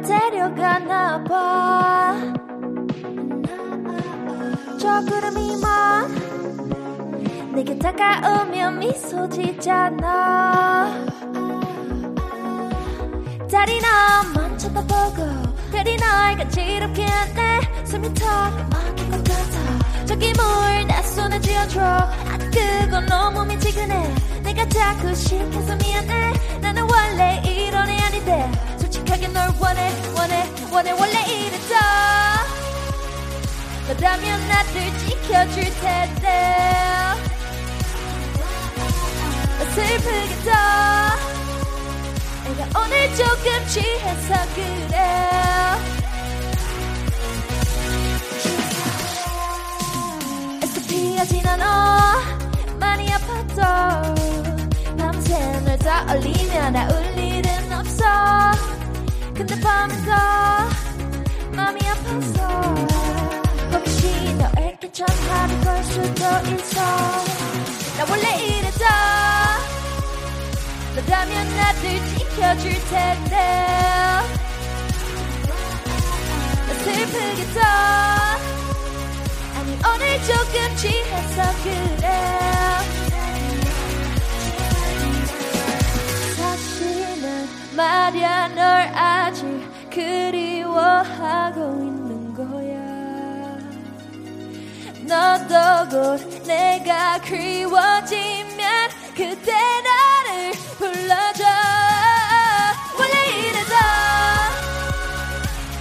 데려가나 봐. 저 구름이만 내게 다가오면 미소 짓잖아. 달이 너만 쳐다보고 별이 날 간지럽게 하네. 숨이 턱 막힌 것 같아 저기 뭘내 손에 쥐어줘. 아 그건 너무 미치근해. 내가 자꾸 시켜서 미안해. 나는 원래 이런 애 아닌데 하게 널 원해 원해 원해. 원래 이랬어 너라면 나를 지켜줄 텐데. 슬프게도 내가 오늘 조금 취해서 그래. SP하진 않아 많이 아파도 밤새 널 떠올리며 없어 근데 더 마음이 아파서 혹시 너에게 전화를 걸 수도 있어. 나 원래 이랬어 너라면 나를 지켜줄 텐데. 나 슬프겠어 아니 오늘 조금 취해서 그래 말야 널 아직 그리워하고 있는 거야. 너도 곧 내가 그리워지면 그때 나를 불러줘. 원래 이래서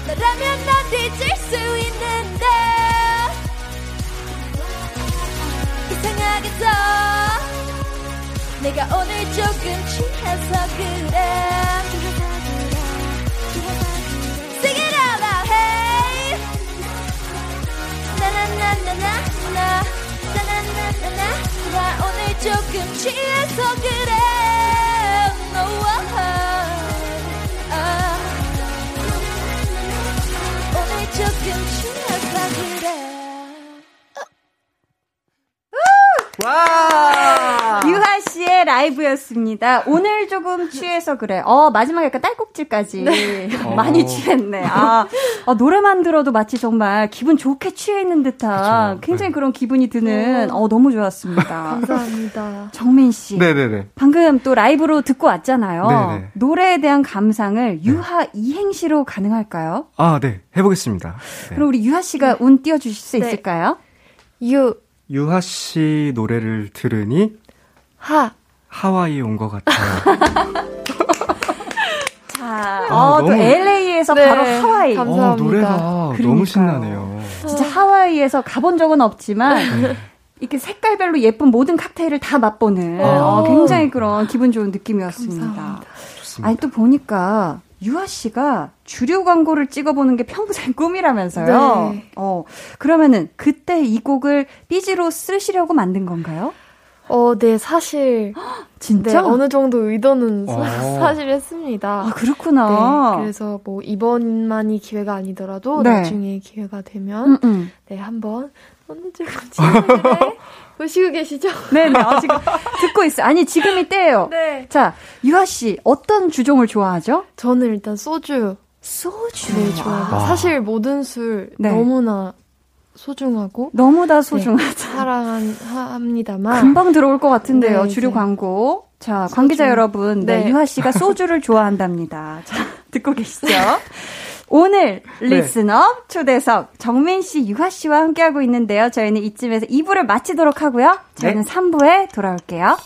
너라면 난 잊을 수 있는데 이상하겠어. 내가 오늘 조금 취해서 그래 나나나나나나 나나나나나 나 오늘 조금 취해서 그래 no, 아. 오늘 조금 취해서 그래 와! 유하 씨의 라이브였습니다. 오늘 조금 취해서 그래. 어, 마지막에 약간 딸꾹질까지. 네. 많이 취했네. 아, 아, 노래만 들어도 마치 정말 기분 좋게 취해 있는 듯한 그쵸. 굉장히 네. 그런 기분이 드는, 어, 너무 좋았습니다. 감사합니다. 정민 씨. 네네네. 방금 또 라이브로 듣고 왔잖아요. 네네. 노래에 대한 감상을 유하 네. 이행시로 가능할까요? 아, 네. 해보겠습니다. 네. 그럼 우리 유하 씨가 운 띄워주실 수 네. 있을까요? 유. 유하 씨 노래를 들으니 하 하와이 온 것 같아요. 자, 아, 어, 너무, 또 LA에서 네, 바로 하와이. 감사합니다. 어, 노래가 그러니까요. 너무 신나네요. 진짜 하와이에서 가본 적은 없지만 네. 이렇게 색깔별로 예쁜 모든 칵테일을 다 맛보는 어, 어 굉장히 그런 기분 좋은 느낌이었습니다. 아니 또 보니까 유아 씨가 주류 광고를 찍어보는 게 평생 꿈이라면서요. 네. 어, 그러면은 그때 이 곡을 삐지로 쓰시려고 만든 건가요? 어, 네, 사실. 진짜? 네, 어느 정도 의도는 어. 사실 했습니다. 아, 그렇구나. 네, 그래서 뭐, 이번만이 기회가 아니더라도, 네. 나중에 기회가 되면, 음, 음. 네, 한번, 언제쯤 그래? 보시고 계시죠? 네네. 아, 지금 듣고 있어요. 아니, 지금 이 때예요. 네. 자, 유아 씨, 어떤 주종을 좋아하죠? 저는 일단 소주. 소주? 네, 좋아해요. 사실 모든 술 네. 너무나 소중하고 너무 다 소중하죠. 네, 사랑합니다만 금방 들어올 것 같은데요. 네, 주류 광고. 자, 소주. 관계자 여러분, 네, 네. 유하 씨가 소주를 좋아한답니다. 자, 듣고 계시죠? 오늘 네. 리스너 초대석 정민 씨, 유하 씨와 함께하고 있는데요. 저희는 이쯤에서 2부를 마치도록 하고요. 저희는 네. 3부에 돌아올게요.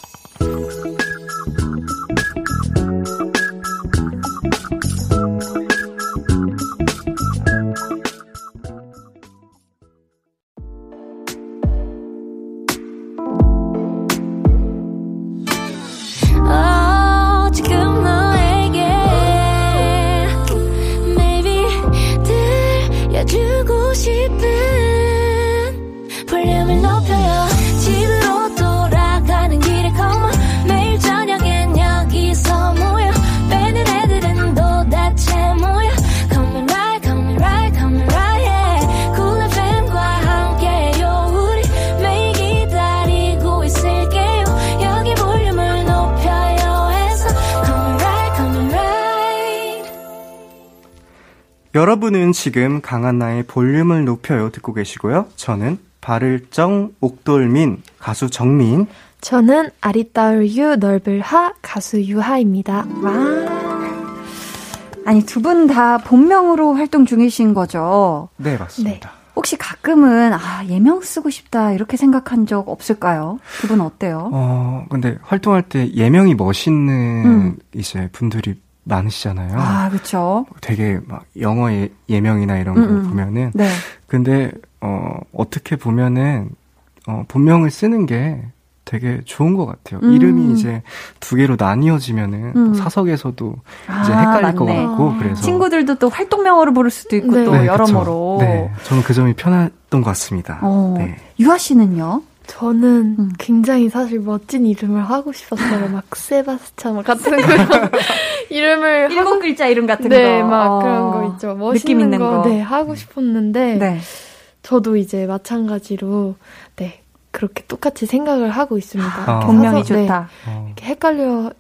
여러분은 지금 강한나의 볼륨을 높여요 듣고 계시고요. 저는 발을정 옥돌민 가수 정민 저는 아리따울 유 넓을 하 가수 유하입니다. 와. 아니 두 분 다 본명으로 활동 중이신 거죠? 네 맞습니다. 네. 혹시 가끔은 아 예명 쓰고 싶다 이렇게 생각한 적 없을까요? 두 분 어때요? 어 근데 활동할 때 예명이 멋있는 음. 이제 분들이 많으시잖아요. 아 그렇죠. 되게 막 영어 예, 예명이나 이런 거 음, 음. 보면은. 네. 근데 어 어떻게 보면은 어 본명을 쓰는 게 되게 좋은 것 같아요. 음. 이름이 이제 두 개로 나뉘어지면은 음. 사석에서도 아, 이제 헷갈릴 맞네. 것 같고 그래서 친구들도 또 활동명으로 부를 수도 있고 네. 또 네, 여러모로. 네, 저는 그 점이 편했던 것 같습니다. 어. 네. 유아 씨는요? 저는 음. 굉장히 사실 멋진 이름을 하고 싶었어요. 막 세바스찬 같은 그런 이름을 일곱 하고, 글자 이름 같은 네, 거. 네, 막 어. 그런 거 있죠. 멋있는 느낌 있는 거, 거. 네, 하고 싶었는데 네. 저도 이제 마찬가지로 네 그렇게 똑같이 생각을 하고 있습니다. 아. 본명이 네, 좋다. 네, 이렇게 헷갈려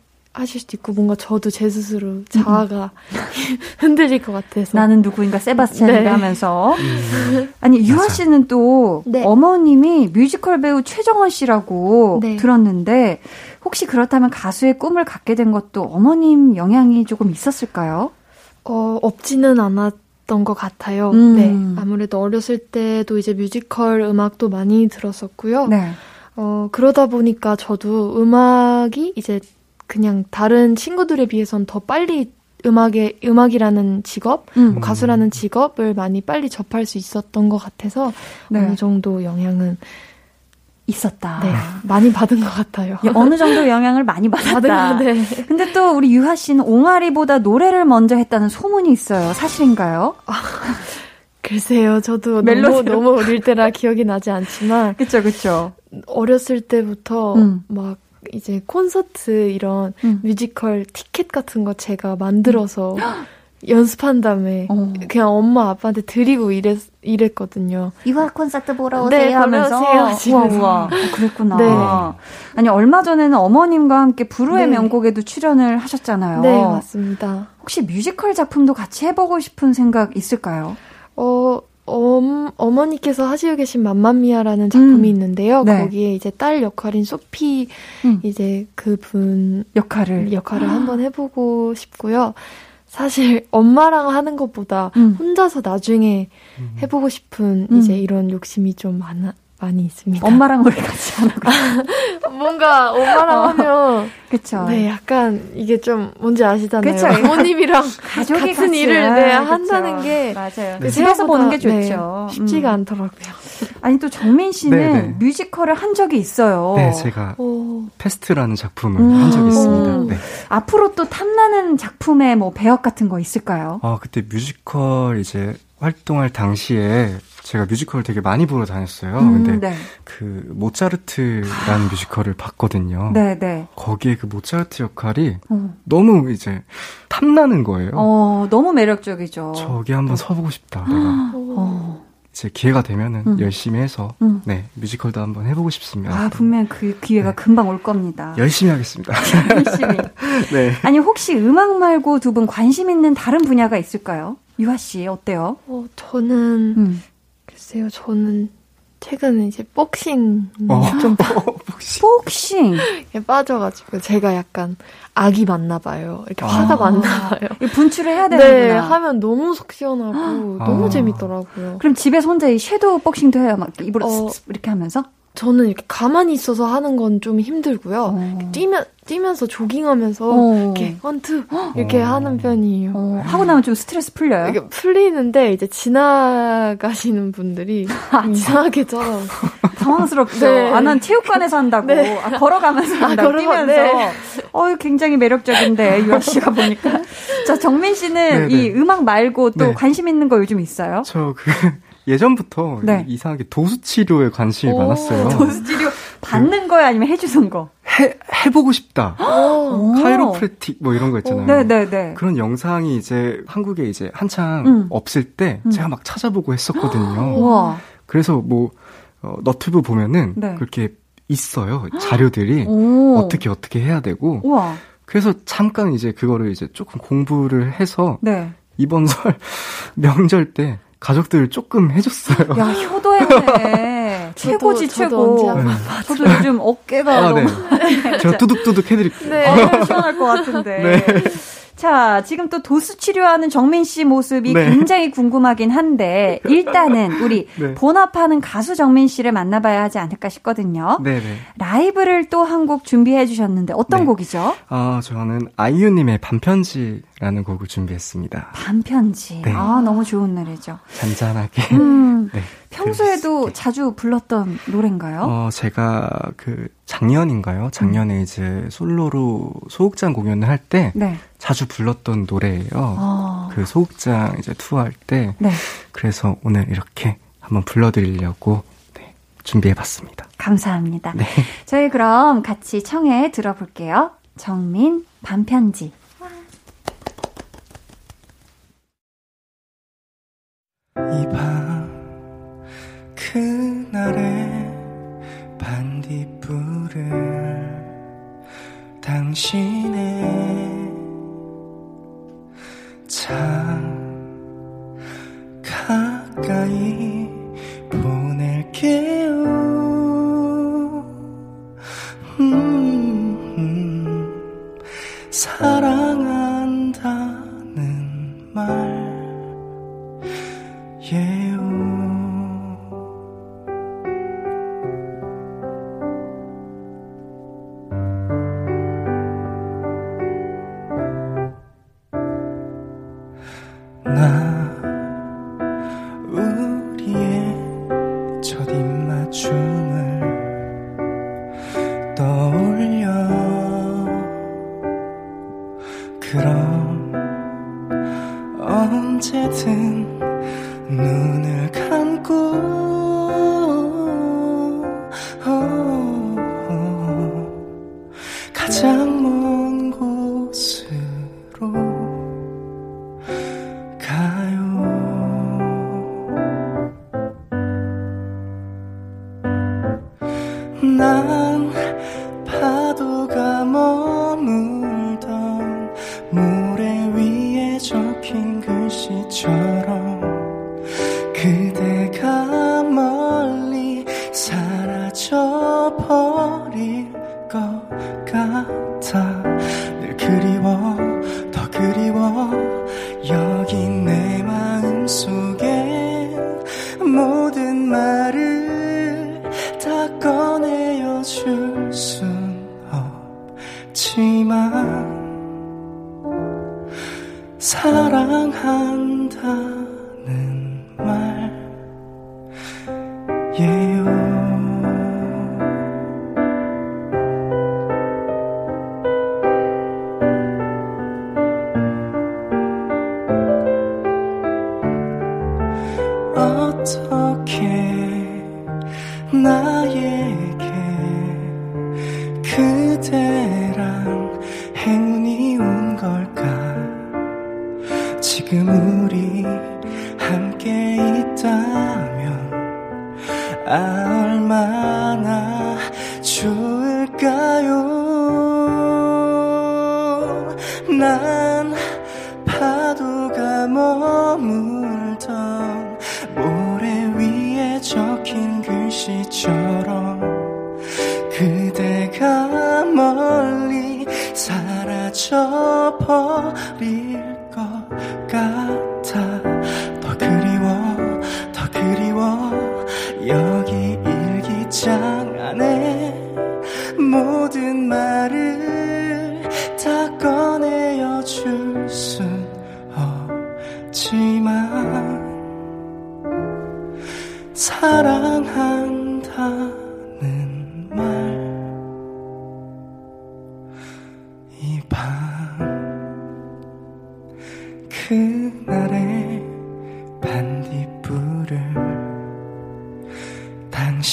하실 수도 있고 뭔가 저도 제 스스로 자아가 흔들릴 것 같아서 나는 누구인가 세바스찬인가 네. 하면서 음. 아니 유아 씨는 또 네. 어머님이 뮤지컬 배우 최정원 씨라고 네. 들었는데 혹시 그렇다면 가수의 꿈을 갖게 된 것도 어머님 영향이 조금 있었을까요? 어 없지는 않았. 있었던 것 같아요. 음. 네. 아무래도 어렸을 때도 이제 뮤지컬 음악도 많이 들었었고요. 네. 어, 그러다 보니까 저도 음악이 이제 그냥 다른 친구들에 비해선 더 빨리 음악의 음악이라는 직업, 음. 뭐 가수라는 직업을 많이 빨리 접할 수 있었던 것 같아서 네. 어느 정도 영향은 있었다. 네, 많이 받은 것 같아요. 어느 정도 영향을 많이 받았다. 네. 근데 또 우리 유하 씨는 옹알이보다 노래를 먼저 했다는 소문이 있어요. 사실인가요? 아, 글쎄요, 저도 멜로디로. 너무 너무 어릴 때라 기억이 나지 않지만, 그렇죠, 그렇죠. 어렸을 때부터 음. 막 이제 콘서트 이런 음. 뮤지컬 티켓 같은 거 제가 만들어서. 음. 연습한 다음에 어. 그냥 엄마 아빠한테 드리고 이랬 이랬거든요. 이화 콘서트 보러 오세요 네, 하면서 오세요, 우와 우와 어, 그랬구나. 네. 아니 얼마 전에는 어머님과 함께 불후의 네. 명곡에도 출연을 하셨잖아요. 네 맞습니다. 혹시 뮤지컬 작품도 같이 해보고 싶은 생각 있을까요? 어 엄, 어머니께서 하시고 계신 맘마미아라는 작품이 음. 있는데요. 네. 거기에 이제 딸 역할인 소피 음. 이제 그분 역할을 역할을 아. 한번 해보고 싶고요. 사실 엄마랑 하는 것보다 음. 혼자서 나중에 음. 해보고 싶은 음. 이제 이런 욕심이 좀 많아, 많이 있습니다. 엄마랑 우리 같이 하는 거. 뭔가 엄마랑 어. 하면 그쵸. 네, 약간 이게 좀 뭔지 아시잖아요. 그쵸. 부모님이랑 가족이 같은 일을 네, 한다는 게 맞아요. 네. 집에서 보는 게 네, 좋죠. 네, 쉽지가 음. 않더라고요. 아니 또 정민 씨는 네네. 네. 뮤지컬을 한 적이 있어요. 네, 제가 오. 페스트라는 작품을 음. 한 적이 있습니다. 네. 앞으로 또 탐나는 작품의 뭐 배역 같은 거 있을까요? 아, 그때 뮤지컬 이제 활동할 당시에 제가 뮤지컬을 되게 많이 보러 다녔어요. 음, 근데 네. 그 모차르트라는 뮤지컬을 봤거든요. 네, 네. 거기에 그 모차르트 역할이 어. 너무 이제 탐나는 거예요. 어, 너무 매력적이죠. 저기 한번 서보고 싶다. 내가. 어. 이제 기회가 되면은 음. 열심히 해서 음. 네 뮤지컬도 한번 해보고 싶습니다. 아 분명 그 기회가 네. 금방 올 겁니다. 열심히 하겠습니다. 열심히. 네. 아니 혹시 음악 말고 두 분 관심 있는 다른 분야가 있을까요? 유아 씨 어때요? 어 저는 음. 글쎄요, 저는 최근에 이제 복싱 어. 좀 복싱. 복싱. 빠져가지고 제가 약간 악이 맞나 봐요. 이렇게 아. 화가 맞나 봐요. 분출을 해야 되는구나. 네, 하면 너무 속 시원하고 아. 너무 재밌더라고요. 그럼 집에서 혼자 이 섀도우 복싱도 해요? 막 입으로 어. 이렇게 하면서? 저는 이렇게 가만히 있어서 하는 건 좀 힘들고요. 어. 뛰면 뛰면서 조깅하면서 어. 이렇게 원투 이렇게 어. 하는 편이에요. 어. 하고 나면 좀 스트레스 풀려요. 이게 풀리는데 이제 지나가시는 분들이 아, 이상하게 저 당황스럽죠. 네. 아, 난 체육관에서 한다고. 네. 아, 걸어가면서 아, 한다고. 아, 뛰면서. 네. 어, 굉장히 매력적인데, 유아 씨가 보니까. 자, 정민 씨는 네네. 이 네. 음악 말고 또 네. 관심 있는 거 요즘 있어요? 저 그, 예전부터 네. 이상하게 도수 치료에 관심이 오, 많았어요. 도수 치료 받는 거야 아니면 해주는 거? 해 해보고 싶다. 카이로프레틱 뭐 이런 거 있잖아요. 네네네. 네. 그런 영상이 이제 한국에 이제 한창 음. 없을 때 음. 제가 막 찾아보고 했었거든요. 와. 그래서 뭐 어, 너튜브 보면은 네. 그렇게 있어요 자료들이 오. 어떻게 어떻게 해야 되고. 우와. 그래서 잠깐 이제 그거를 이제 조금 공부를 해서 네. 이번 설 명절 때 가족들 조금 해줬어요. 야, 효도했네. 최고지, 저도, 최고. 네. 저도 요즘 어깨가 아, 네. 너무. 제가 뚜둑뚜둑 해드릴게요. 네, 아, 시원할 것 같은데. 네. 자, 지금 또 도수 치료하는 정민 씨 모습이 네. 굉장히 궁금하긴 한데 일단은 우리 네. 본업하는 가수 정민 씨를 만나봐야 하지 않을까 싶거든요. 네, 네. 라이브를 또 한 곡 준비해 주셨는데 어떤 네. 곡이죠? 아, 저는 아이유 님의 반편지라는 곡을 준비했습니다. 반편지. 네. 아, 너무 좋은 노래죠. 잔잔하게. 음, 네. 평소에도 그랬 자주 불렀던 노래인가요? 어, 제가 그 작년인가요? 작년에 음. 이제 솔로로 소극장 공연을 할때 네. 자주 불렀던 노래예요. 어. 그 소극장 이제 투어할 때. 네. 그래서 오늘 이렇게 한번 불러드리려고 네, 준비해봤습니다. 감사합니다. 네. 저희 그럼 같이 청해 들어볼게요. 정민 반편지. 이밤 그날의 반딧불을 당신의 참 가까이 보낼게요. 음, 음, 사랑 나.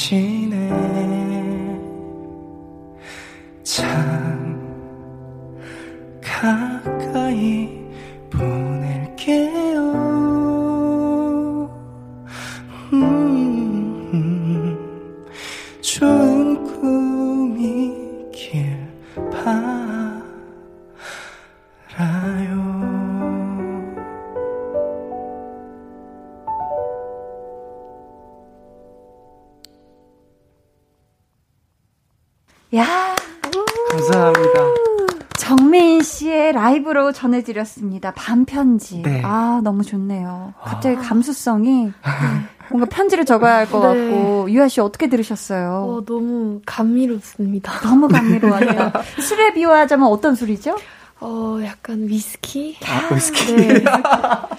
tinha. 전해드렸습니다. 반편지. 네. 아, 너무 좋네요. 갑자기 아. 감수성이 뭔가 편지를 적어야 할것 네. 같고. 유아 씨 어떻게 들으셨어요? 어, 너무 감미롭습니다. 너무 감미로워요. 술에 비유하자면 어떤 술이죠? 어, 약간 위스키? 아, 위스키. 네.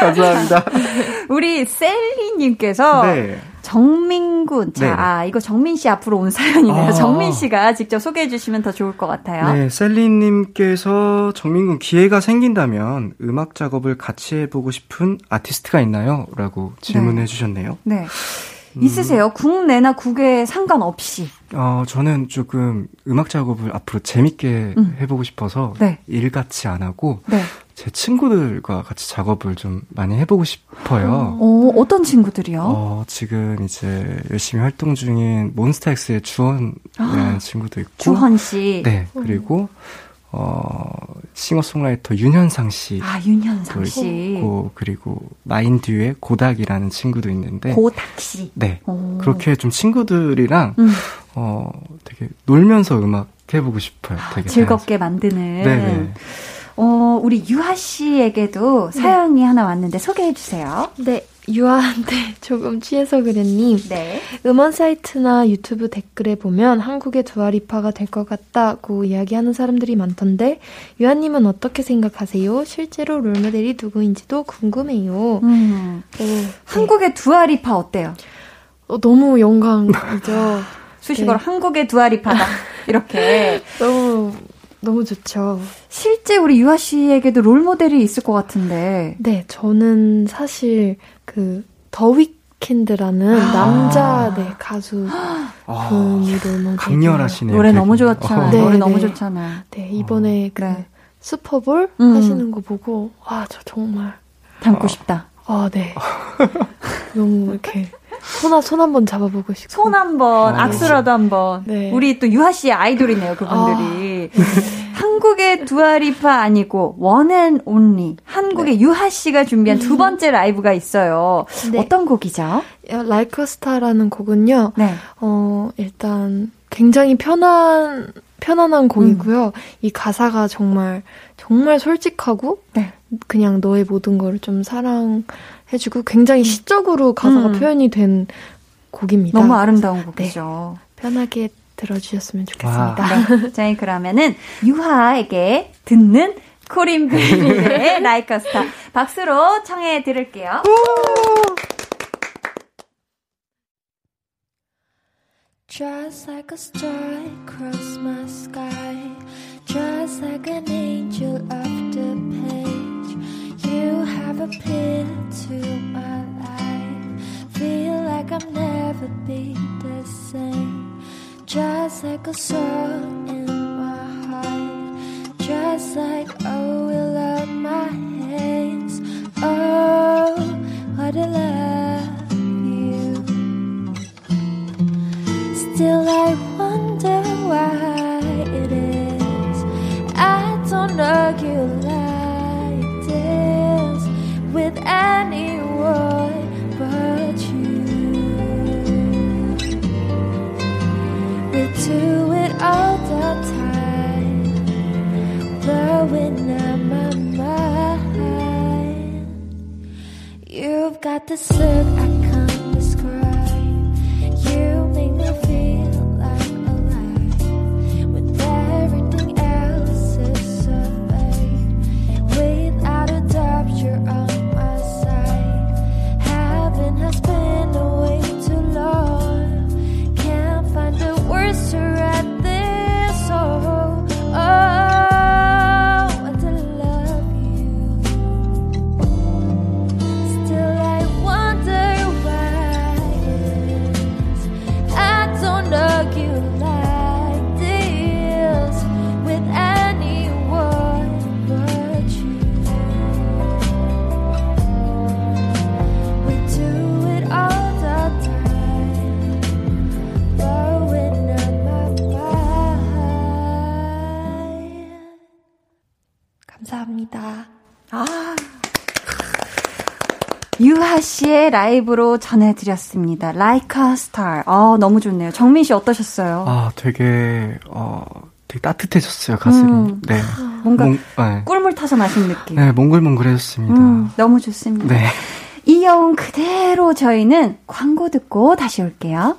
감사합니다. 우리 셀리님께서 네. 정민군. 자, 네. 아, 이거 정민 씨 앞으로 온 사연이네요. 아. 정민 씨가 직접 소개해 주시면 더 좋을 것 같아요. 네, 셀리님께서 정민군 기회가 생긴다면 음악 작업을 같이 해보고 싶은 아티스트가 있나요? 라고 질문해 네. 주셨네요. 네. 음. 있으세요? 국내나 국외 상관없이. 어, 저는 조금 음악 작업을 앞으로 재밌게 음. 해보고 싶어서 네. 일같이 안 하고 네. 제 친구들과 같이 작업을 좀 많이 해보고 싶어요. 어, 어떤 친구들이요? 어, 지금 이제 열심히 활동 중인 몬스타엑스의 주원이라는 아, 친구도 있고. 주헌 씨. 네, 그리고, 어, 싱어송라이터 윤현상 씨. 아, 윤현상 씨. 있고, 그리고 마인듀의 고닥이라는 친구도 있는데. 고닥 씨. 네. 오. 그렇게 좀 친구들이랑, 음. 어, 되게 놀면서 음악 해보고 싶어요. 되게 즐겁게 다양해서. 만드는. 네네. 어, 우리 유하 씨에게도 네. 사연이 하나 왔는데 소개해 주세요. 네. 유아한테 조금 취해서 그랬님. 네. 음원 사이트나 유튜브 댓글에 보면 한국의 두아리파가 될 것 같다고 이야기하는 사람들이 많던데 유아님은 어떻게 생각하세요? 실제로 롤모델이 누구인지도 궁금해요. 음. 오, 네. 한국의 두아리파 어때요? 어, 너무 영광이죠. 수식어로 네. 한국의 두아리파다. 이렇게. 너무 너무 좋죠. 실제 우리 유아 씨에게도 롤 모델이 있을 것 같은데. 네, 저는 사실 그 더 위켄드라는 아~ 남자 네, 가수 아. 롤 모델. 강렬하시네요. 노래 너무 좋잖아요. 네, 노래 네. 너무 좋잖아요. 네, 이번에 어. 그 네. 슈퍼볼 음. 하시는 거 보고 와, 저 정말 닮고 어. 싶다. 아, 네. 너무 이렇게 손, 손 한번 잡아보고 싶고. 손 한번, 아, 악수라도 한번. 네. 우리 또 유하 씨의 아이돌이네요, 그분들이. 아, 네. 한국의 두아리파 아니고, one and only. 한국의 네. 유하 씨가 준비한 두 번째 라이브가 있어요. 네. 어떤 곡이죠? Like a Star라는 곡은요. 네. 어, 일단 굉장히 편한, 편안한 곡이고요. 음. 이 가사가 정말, 정말 솔직하고, 네. 그냥 너의 모든 거를 좀 사랑, 해주고 굉장히 음. 시적으로 가사가 음. 표현이 된 곡입니다. 너무 아름다운 곡이죠. 네, 편하게 들어주셨으면 좋겠습니다. 네. 자, 그러면은 유하에게 듣는 코린 베일리 래의 Like a Star 박수로 청해 들을게요. Just like a star across my sky, just like an angel off the page. You have appeared to my life. Feel like I'll never be the same. Just like a song in my heart. Just like a will of my hands. Oh, what a love you. Still, I wonder why it is. I don't know anyone but you. We do it all the time, blowing up my mind. You've got the look 라이브로 전해드렸습니다. Like a Star. 아, 너무 좋네요. 정민 씨 어떠셨어요? 아, 되게, 어, 되게 따뜻해졌어요, 가슴이. 음. 네. 뭔가 몽, 네. 꿀물 타서 마신 느낌. 네, 몽글몽글해졌습니다. 음, 너무 좋습니다. 네. 이 여운 그대로 저희는 광고 듣고 다시 올게요.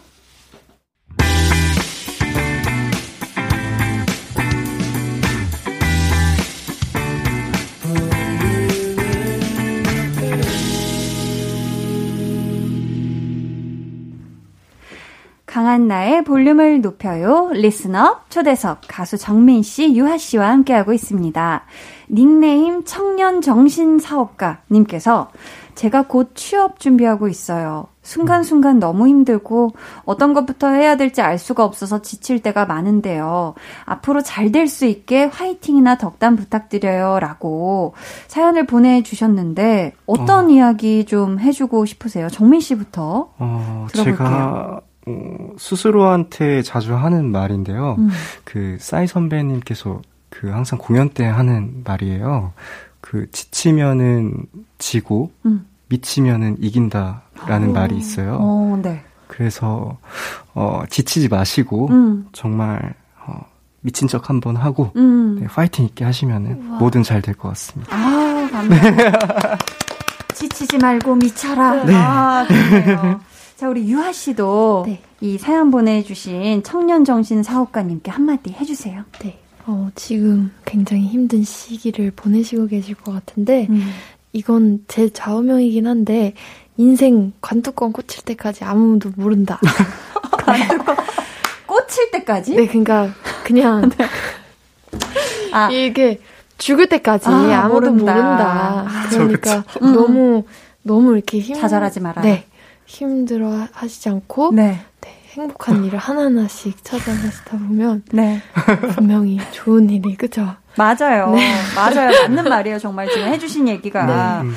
강한나의 볼륨을 높여요. 리스너 초대석 가수 정민 씨, 유하 씨와 함께하고 있습니다. 닉네임 청년 정신 사업가 님께서 제가 곧 취업 준비하고 있어요. 순간순간 너무 힘들고 어떤 것부터 해야 될지 알 수가 없어서 지칠 때가 많은데요. 앞으로 잘 될 수 있게 화이팅이나 덕담 부탁드려요. 라고 사연을 보내주셨는데 어떤 어. 이야기 좀 해주고 싶으세요? 정민 씨부터 어, 들어볼게요. 제가 어, 스스로한테 자주 하는 말인데요. 음. 그 싸이 선배님께서 그 항상 공연 때 하는 말이에요. 그 지치면은 지고 음. 미치면은 이긴다라는 오. 말이 있어요. 오, 어, 네. 그래서 어 지치지 마시고 음. 정말 어 미친 척 한번 하고 음. 네, 파이팅 있게 하시면은 우와. 뭐든 잘 될 것 같습니다. 아, 감사합니다. 지치지 말고 미쳐라. 네. 아. 자, 우리 유하 씨도 네. 이 사연 보내주신 청년 정신 사업가님께 한마디 해주세요. 네. 어, 지금 굉장히 힘든 시기를 보내시고 계실 것 같은데, 음. 이건 제 좌우명이긴 한데, 인생 관뚜껑 꽂힐 때까지 아무도 모른다. 관뚜껑 꽂힐 때까지? 네, 그러니까 그냥 네. 아. 이게 죽을 때까지 아, 무도 모른다. 모른다. 아, 그러니까 음. 너무 너무 이렇게 힘 자잘하지 말아요. 네. 힘들어 하시지 않고 네. 네, 행복한 일을 하나하나씩 찾아내시다 보면 네. 분명히 좋은 일이 그죠? 맞아요. 네. 맞아요. 맞는 말이에요. 정말 지금 해주신 얘기가. 네.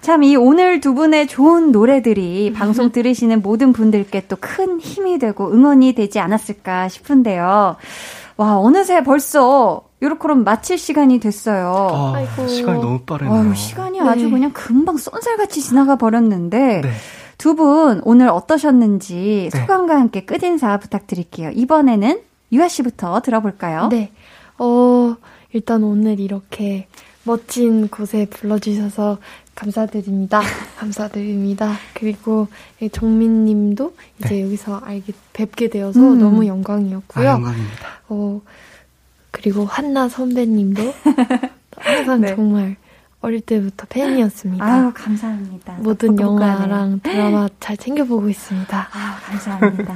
참, 이 오늘 두 분의 좋은 노래들이 방송 들으시는 모든 분들께 또 큰 힘이 되고 응원이 되지 않았을까 싶은데요. 와, 어느새 벌써 요렇게 그럼 마칠 시간이 됐어요. 아, 아이고. 시간이 너무 빠르네요. 시간이 네. 아주 그냥 금방 쏜살같이 지나가 버렸는데 네. 두 분 오늘 어떠셨는지 네. 소감과 함께 끝인사 부탁드릴게요. 이번에는 유아 씨부터 들어볼까요? 네. 어, 일단 오늘 이렇게 멋진 곳에 불러주셔서 감사드립니다. 감사드립니다. 그리고 종민 님도 이제 네. 여기서 알게, 뵙게 되어서 음. 너무 영광이었고요. 아, 영광입니다. 어, 그리고 한나 선배님도 항상 네. 정말 어릴 때부터 팬이었습니다. 아유, 감사합니다. 모든 영화랑 드라마 잘 챙겨보고 있습니다. 아 감사합니다.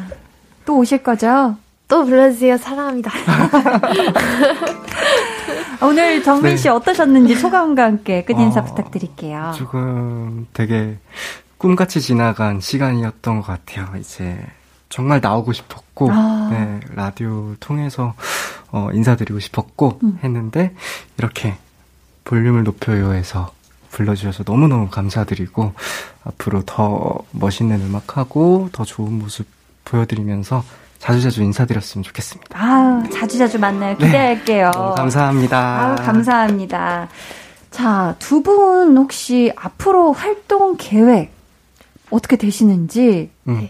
또 오실 거죠? 또 불러주세요. 사랑합니다. 오늘 정민 씨 네. 어떠셨는지 소감과 함께 끝인사 어, 부탁드릴게요. 조금 되게 꿈같이 지나간 시간이었던 것 같아요. 이제 정말 나오고 싶었고, 아. 네, 라디오 통해서 어, 인사드리고 싶었고 음. 했는데 이렇게 볼륨을 높여요에서 불러주셔서 너무너무 감사드리고 앞으로 더 멋있는 음악하고 더 좋은 모습 보여드리면서 자주자주 인사드렸으면 좋겠습니다. 아, 자주자주 만나요. 네. 기대할게요. 네. 감사합니다. 아, 감사합니다. 자, 두 분 혹시 앞으로 활동 계획 어떻게 되시는지 음.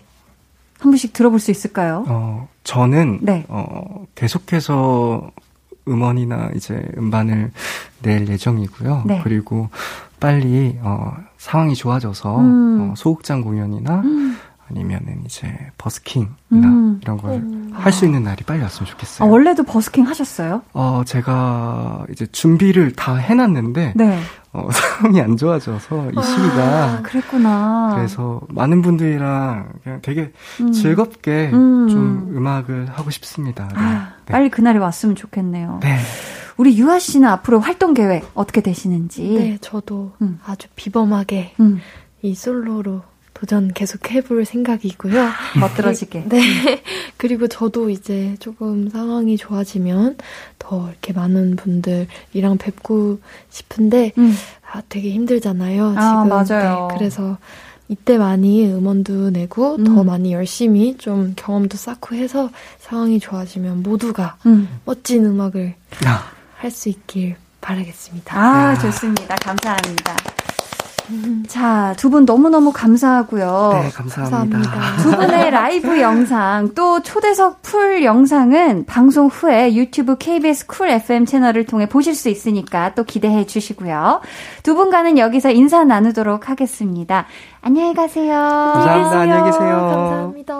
한 분씩 들어볼 수 있을까요? 어, 저는 네. 어, 계속해서 음원이나 이제 음반을 낼 예정이고요. 네. 그리고 빨리 어, 상황이 좋아져서 음. 어, 소극장 공연이나 음. 아니면은 이제 버스킹이나 음. 이런 걸 할수 음. 있는 날이 빨리 왔으면 좋겠어요. 아, 원래도 버스킹 하셨어요? 어, 제가 이제 준비를 다 해놨는데 네. 어, 상황이 안 좋아져서 이 시기가 아, 그랬구나. 그래서 많은 분들이랑 그냥 되게 음. 즐겁게 음. 좀 음악을 하고 싶습니다. 네. 아, 네. 빨리 그날이 왔으면 좋겠네요. 네. 우리 유아 씨는 앞으로 활동 계획 어떻게 되시는지? 네, 저도 음. 아주 비범하게 음. 이 솔로로 도전 계속 해볼 생각이고요. 멋들어지게. 네. 그리고 저도 이제 조금 상황이 좋아지면 더 이렇게 많은 분들이랑 뵙고 싶은데, 음. 아, 되게 힘들잖아요. 아, 맞아요. 네, 그래서 이때 많이 음원도 내고 음. 더 많이 열심히 좀 경험도 쌓고 해서 상황이 좋아지면 모두가 음. 멋진 음악을 아. 할수 있길 바라겠습니다. 아, 좋습니다. 감사합니다. 자, 두 분 너무너무 감사하고요. 네, 감사합니다. 감사합니다. 두 분의 라이브 영상, 또 초대석 full 영상은 방송 후에 유튜브 KBS 쿨 FM 채널을 통해 보실 수 있으니까 또 기대해 주시고요. 두 분과는 여기서 인사 나누도록 하겠습니다. 안녕히 가세요. 감사합니다. 안녕히 계세요. 감사합니다.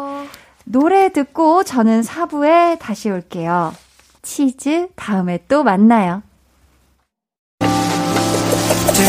노래 듣고 저는 4부에 다시 올게요. 치즈 다음에 또 만나요.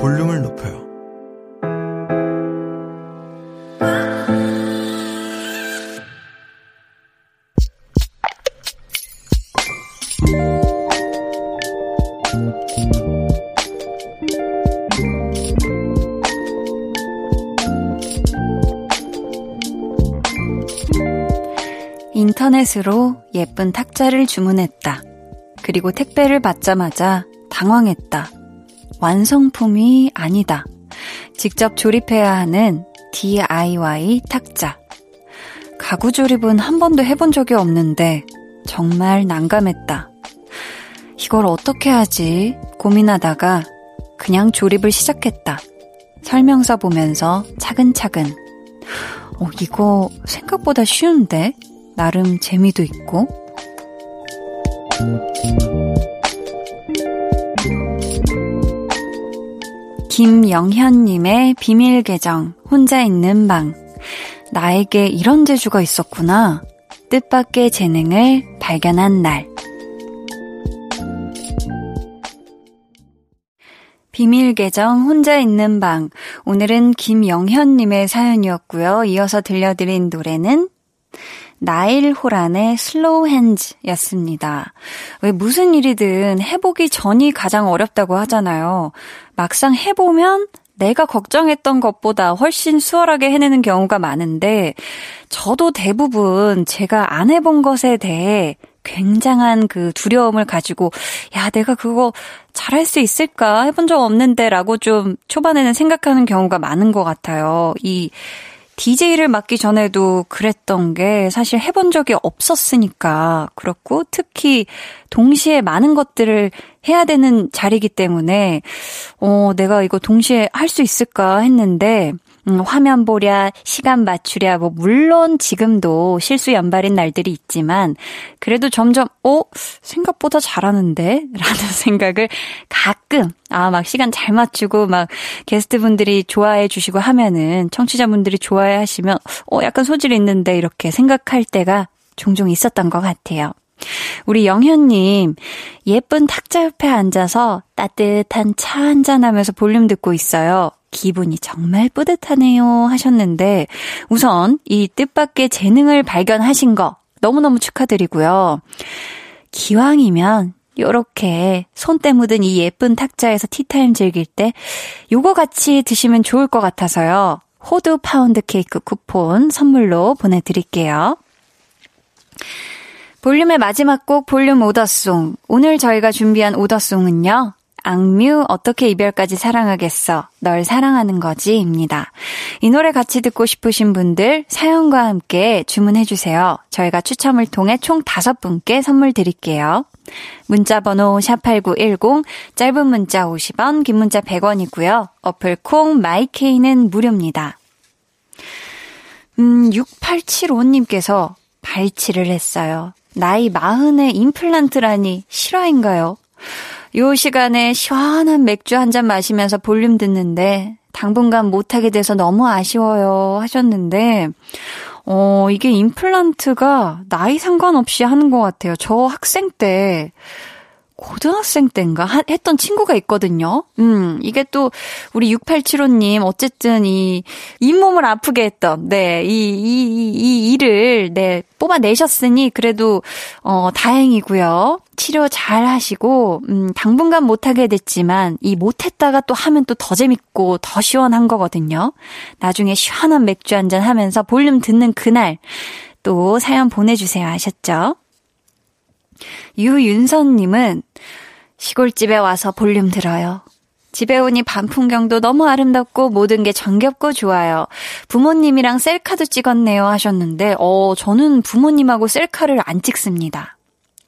볼륨을 높여요. 인터넷으로 예쁜 탁자를 주문했다. 그리고 택배를 받자마자 당황했다. 완성품이 아니다. 직접 조립해야 하는 DIY 탁자. 가구 조립은 한 번도 해본 적이 없는데 정말 난감했다. 이걸 어떻게 하지? 고민하다가 그냥 조립을 시작했다. 설명서 보면서 차근차근. 어, 이거 생각보다 쉬운데? 나름 재미도 있고. 김영현님의 비밀 계정, 혼자 있는 방. 나에게 이런 재주가 있었구나. 뜻밖의 재능을 발견한 날. 비밀 계정 혼자 있는 방. 오늘은 김영현님의 사연이었고요. 이어서 들려드린 노래는 나일 호란의 Slow Hands 였습니다. 왜 무슨 일이든 해보기 전이 가장 어렵다고 하잖아요. 막상 해보면 내가 걱정했던 것보다 훨씬 수월하게 해내는 경우가 많은데, 저도 대부분 제가 안 해본 것에 대해 굉장한 그 두려움을 가지고, 야, 내가 그거 잘할 수 있을까? 해본 적 없는데 라고 좀 초반에는 생각하는 경우가 많은 것 같아요. 이 DJ를 맡기 전에도 그랬던 게 사실 해본 적이 없었으니까 그렇고 특히 동시에 많은 것들을 해야 되는 자리이기 때문에 어 내가 이거 동시에 할 수 있을까 했는데 음, 화면 보랴, 시간 맞추랴, 뭐, 물론 지금도 실수 연발인 날들이 있지만, 그래도 점점, 어? 생각보다 잘하는데? 라는 생각을 가끔, 아, 막 시간 잘 맞추고, 막, 게스트분들이 좋아해 주시고 하면은, 청취자분들이 좋아해 하시면, 어, 약간 소질이 있는데, 이렇게 생각할 때가 종종 있었던 것 같아요. 우리 영현님, 예쁜 탁자 옆에 앉아서 따뜻한 차 한잔 하면서 볼륨 듣고 있어요. 기분이 정말 뿌듯하네요 하셨는데 우선 이 뜻밖의 재능을 발견하신 거 너무너무 축하드리고요. 기왕이면 요렇게 손때 묻은 이 예쁜 탁자에서 티타임 즐길 때 요거 같이 드시면 좋을 것 같아서요. 호두 파운드 케이크 쿠폰 선물로 보내드릴게요. 볼륨의 마지막 곡 볼륨 오더송. 오늘 저희가 준비한 오더송은요. 악뮤 어떻게 이별까지 사랑하겠어 널 사랑하는 거지입니다. 이 노래 같이 듣고 싶으신 분들 사연과 함께 주문해 주세요. 저희가 추첨을 통해 총 다섯 분께 선물 드릴게요. 문자 번호 샵8910 짧은 문자 50원 긴 문자 100원이고요. 어플 콩 마이케이는 무료입니다. 음 6875님께서 발치를 했어요. 나이 마흔에 임플란트라니 실화인가요? 요 시간에 시원한 맥주 한 잔 마시면서 볼륨 듣는데 당분간 못하게 돼서 너무 아쉬워요 하셨는데 어, 이게 임플란트가 나이 상관없이 하는 것 같아요. 저 학생 때 고등학생 때인가 하, 했던 친구가 있거든요. 음, 이게 또 우리 6875님 어쨌든 이 잇몸을 아프게 했던 네, 이이 이, 이 일을 네, 뽑아내셨으니 그래도 어 다행이고요. 치료 잘 하시고 음, 당분간 못 하게 됐지만 이 못 했다가 또 하면 또 더 재밌고 더 시원한 거거든요. 나중에 시원한 맥주 한 잔 하면서 볼륨 듣는 그날 또 사연 보내 주세요 하셨죠? 유윤선님은 시골집에 와서 볼륨 들어요. 집에 오니 밤 풍경도 너무 아름답고 모든 게 정겹고 좋아요. 부모님이랑 셀카도 찍었네요 하셨는데, 어, 저는 부모님하고 셀카를 안 찍습니다.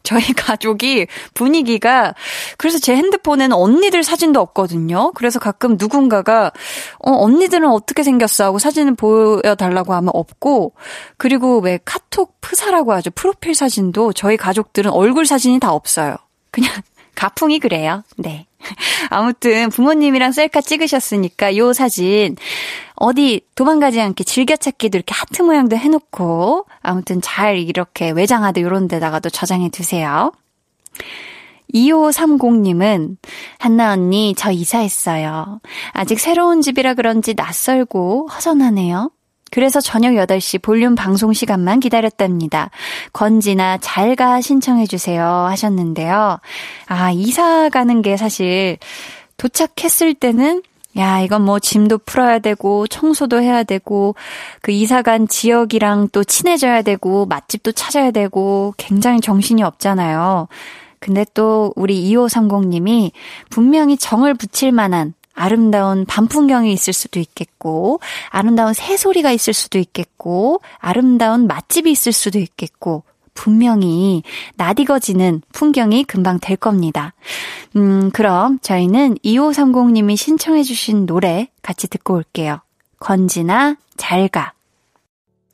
저희 가족이 분위기가 그래서 제 핸드폰에는 언니들 사진도 없거든요. 그래서 가끔 누군가가 어 언니들은 어떻게 생겼어 하고 사진을 보여달라고 하면 없고 그리고 왜 카톡 프사라고 하죠. 프로필 사진도 저희 가족들은 얼굴 사진이 다 없어요. 그냥 가풍이 그래요. 네. 아무튼 부모님이랑 셀카 찍으셨으니까 요 사진 어디 도망가지 않게 즐겨찾기도 이렇게 하트 모양도 해놓고 아무튼 잘 이렇게 외장하드 요런 데다가도 저장해 두세요. 2530님은 한나 언니 저 이사했어요. 아직 새로운 집이라 그런지 낯설고 허전하네요. 그래서 저녁 8시 볼륨 방송 시간만 기다렸답니다. 건지나 잘가 신청해주세요 하셨는데요. 아, 이사 가는 게 사실 도착했을 때는 야, 이건 뭐 짐도 풀어야 되고, 청소도 해야 되고, 그 이사 간 지역이랑 또 친해져야 되고, 맛집도 찾아야 되고, 굉장히 정신이 없잖아요. 근데 또 우리 2530님이 분명히 정을 붙일 만한 아름다운 밤 풍경이 있을 수도 있겠고, 아름다운 새소리가 있을 수도 있겠고, 아름다운 맛집이 있을 수도 있겠고, 분명히 나디거지는 풍경이 금방 될 겁니다. 음, 그럼 저희는 2530님이 신청해주신 노래 같이 듣고 올게요. 건지나 잘 가.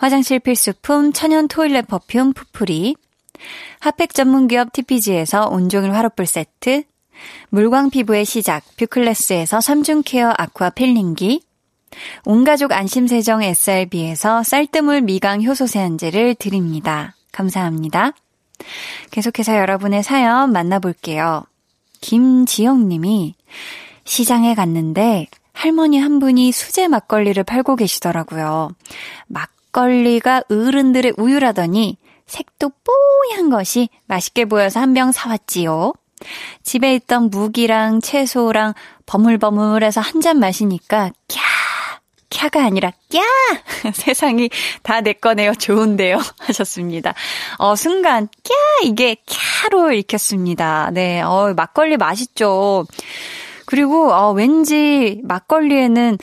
화장실 필수품 천연 toilet perfume 푸풀이, 핫팩 전문 기업 TPG에서 온종일 화롯불 세트, 물광 피부의 시작 뷰클래스에서 3중 케어 아쿠아 필링기, 온가족 안심세정 SRB에서 쌀뜨물 미강 효소 세안제를 드립니다. 감사합니다. 계속해서 여러분의 사연 만나볼게요. 김지영 님이 시장에 갔는데 할머니 한 분이 수제 막걸리를 팔고 계시더라고요. 막 걸리가 어른들의 우유라더니 색도 뽀얀 것이 맛있게 보여서 한 병 사왔지요. 집에 있던 무기랑 채소랑 버물버물해서 한 잔 마시니까 캬 캬가 아니라 꺄! 세상이 다 내 거네요. 좋은데요. 하셨습니다. 어, 순간 꺄! 이게 캬로 읽혔습니다. 네, 어, 막걸리 맛있죠. 그리고 어, 왠지 막걸리에는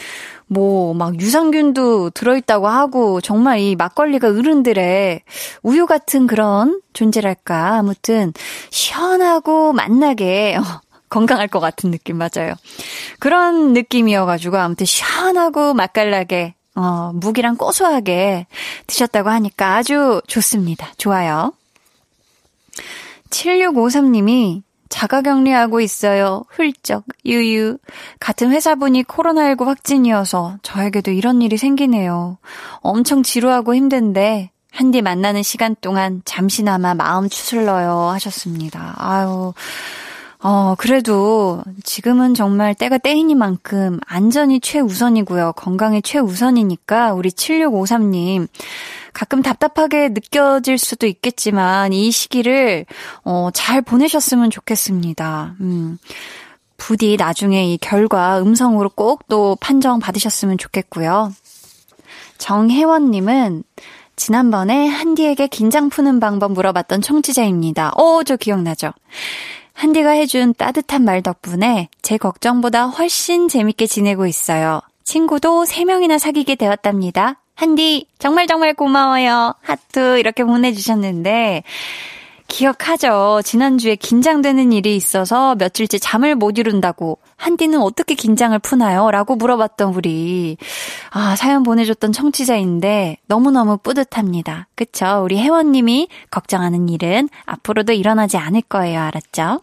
뭐, 막 유산균도 들어있다고 하고, 정말 이 막걸리가 어른들의 우유 같은 그런 존재랄까. 아무튼, 시원하고 맛나게, 어, 건강할 것 같은 느낌 맞아요. 그런 느낌이어가지고 아무튼 시원하고 맛깔나게 어, 무기랑 고소하게 드셨다고 하니까 아주 좋습니다. 좋아요. 7653님이 자가격리하고 있어요. 훌쩍, 유유. 같은 회사분이 코로나19 확진이어서 저에게도 이런 일이 생기네요. 엄청 지루하고 힘든데, 한디 만나는 시간 동안 잠시나마 마음 추슬러요 하셨습니다. 아유, 어, 그래도 지금은 정말 때가 때이니만큼 안전이 최우선이고요. 건강이 최우선이니까 우리 7653님 가끔 답답하게 느껴질 수도 있겠지만 이 시기를 어, 잘 보내셨으면 좋겠습니다. 음. 부디 나중에 이 결과 음성으로 꼭 또 판정 받으셨으면 좋겠고요. 정혜원님은 지난번에 한디에게 긴장 푸는 방법 물어봤던 청취자입니다. 오, 저 기억나죠? 한디가 해준 따뜻한 말 덕분에 제 걱정보다 훨씬 재밌게 지내고 있어요. 친구도 3명이나 사귀게 되었답니다. 한디, 정말 정말 고마워요. 하트 이렇게 보내주셨는데, 기억하죠. 지난주에 긴장되는 일이 있어서 며칠째 잠을 못 이룬다고 한디는 어떻게 긴장을 푸나요? 라고 물어봤던 우리. 아, 사연 보내줬던 청취자인데 너무너무 뿌듯합니다. 그쵸? 우리 회원님이 걱정하는 일은 앞으로도 일어나지 않을 거예요. 알았죠?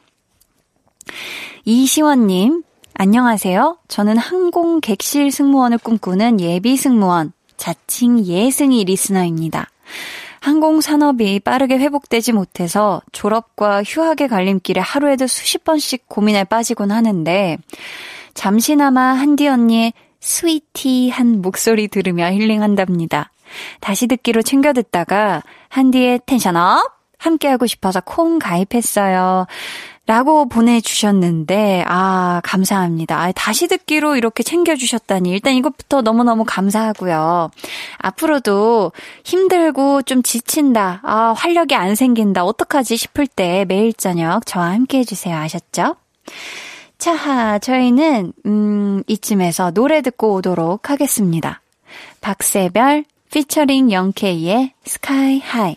이시원님, 안녕하세요. 저는 항공 객실 승무원을 꿈꾸는 예비 승무원, 자칭 예승이 리스너입니다. 항공 산업이 빠르게 회복되지 못해서 졸업과 휴학의 갈림길에 하루에도 수십 번씩 고민에 빠지곤 하는데 잠시나마 한디 언니의 스위티한 목소리 들으며 힐링한답니다. 다시 듣기로 챙겨 듣다가 한디의 텐션업 함께하고 싶어서 콩 가입했어요. 라고 보내주셨는데, 아, 감사합니다. 아, 다시 듣기로 이렇게 챙겨주셨다니. 일단 이것부터 너무너무 감사하고요. 앞으로도 힘들고 좀 지친다. 아, 활력이 안 생긴다. 어떡하지 싶을 때 매일 저녁 저와 함께 해주세요. 아셨죠? 자, 저희는, 음, 이쯤에서 노래 듣고 오도록 하겠습니다. 박새별, 피처링 영케이의 Sky High.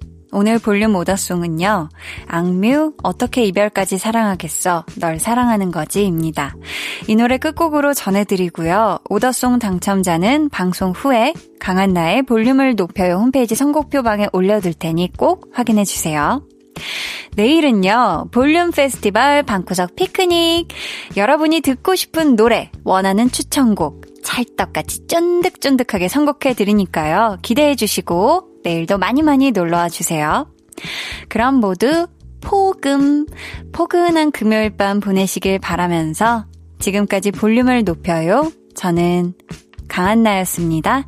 오늘 볼륨 오더송은요, 악뮤, 어떻게 이별까지 사랑하겠어, 널 사랑하는 거지입니다. 이 노래 끝곡으로 전해드리고요. 오더송 당첨자는 방송 후에 강한나의 볼륨을 높여요 홈페이지 선곡표방에 올려둘 테니 꼭 확인해주세요. 내일은요, 볼륨 페스티벌 방구석 피크닉. 여러분이 듣고 싶은 노래, 원하는 추천곡, 찰떡같이 쫀득쫀득하게 선곡해 드리니까요. 기대해 주시고, 내일도 많이 많이 놀러와 주세요. 그럼 모두 포금, 포근한 금요일 밤 보내시길 바라면서 지금까지 볼륨을 높여요. 저는 강한나였습니다.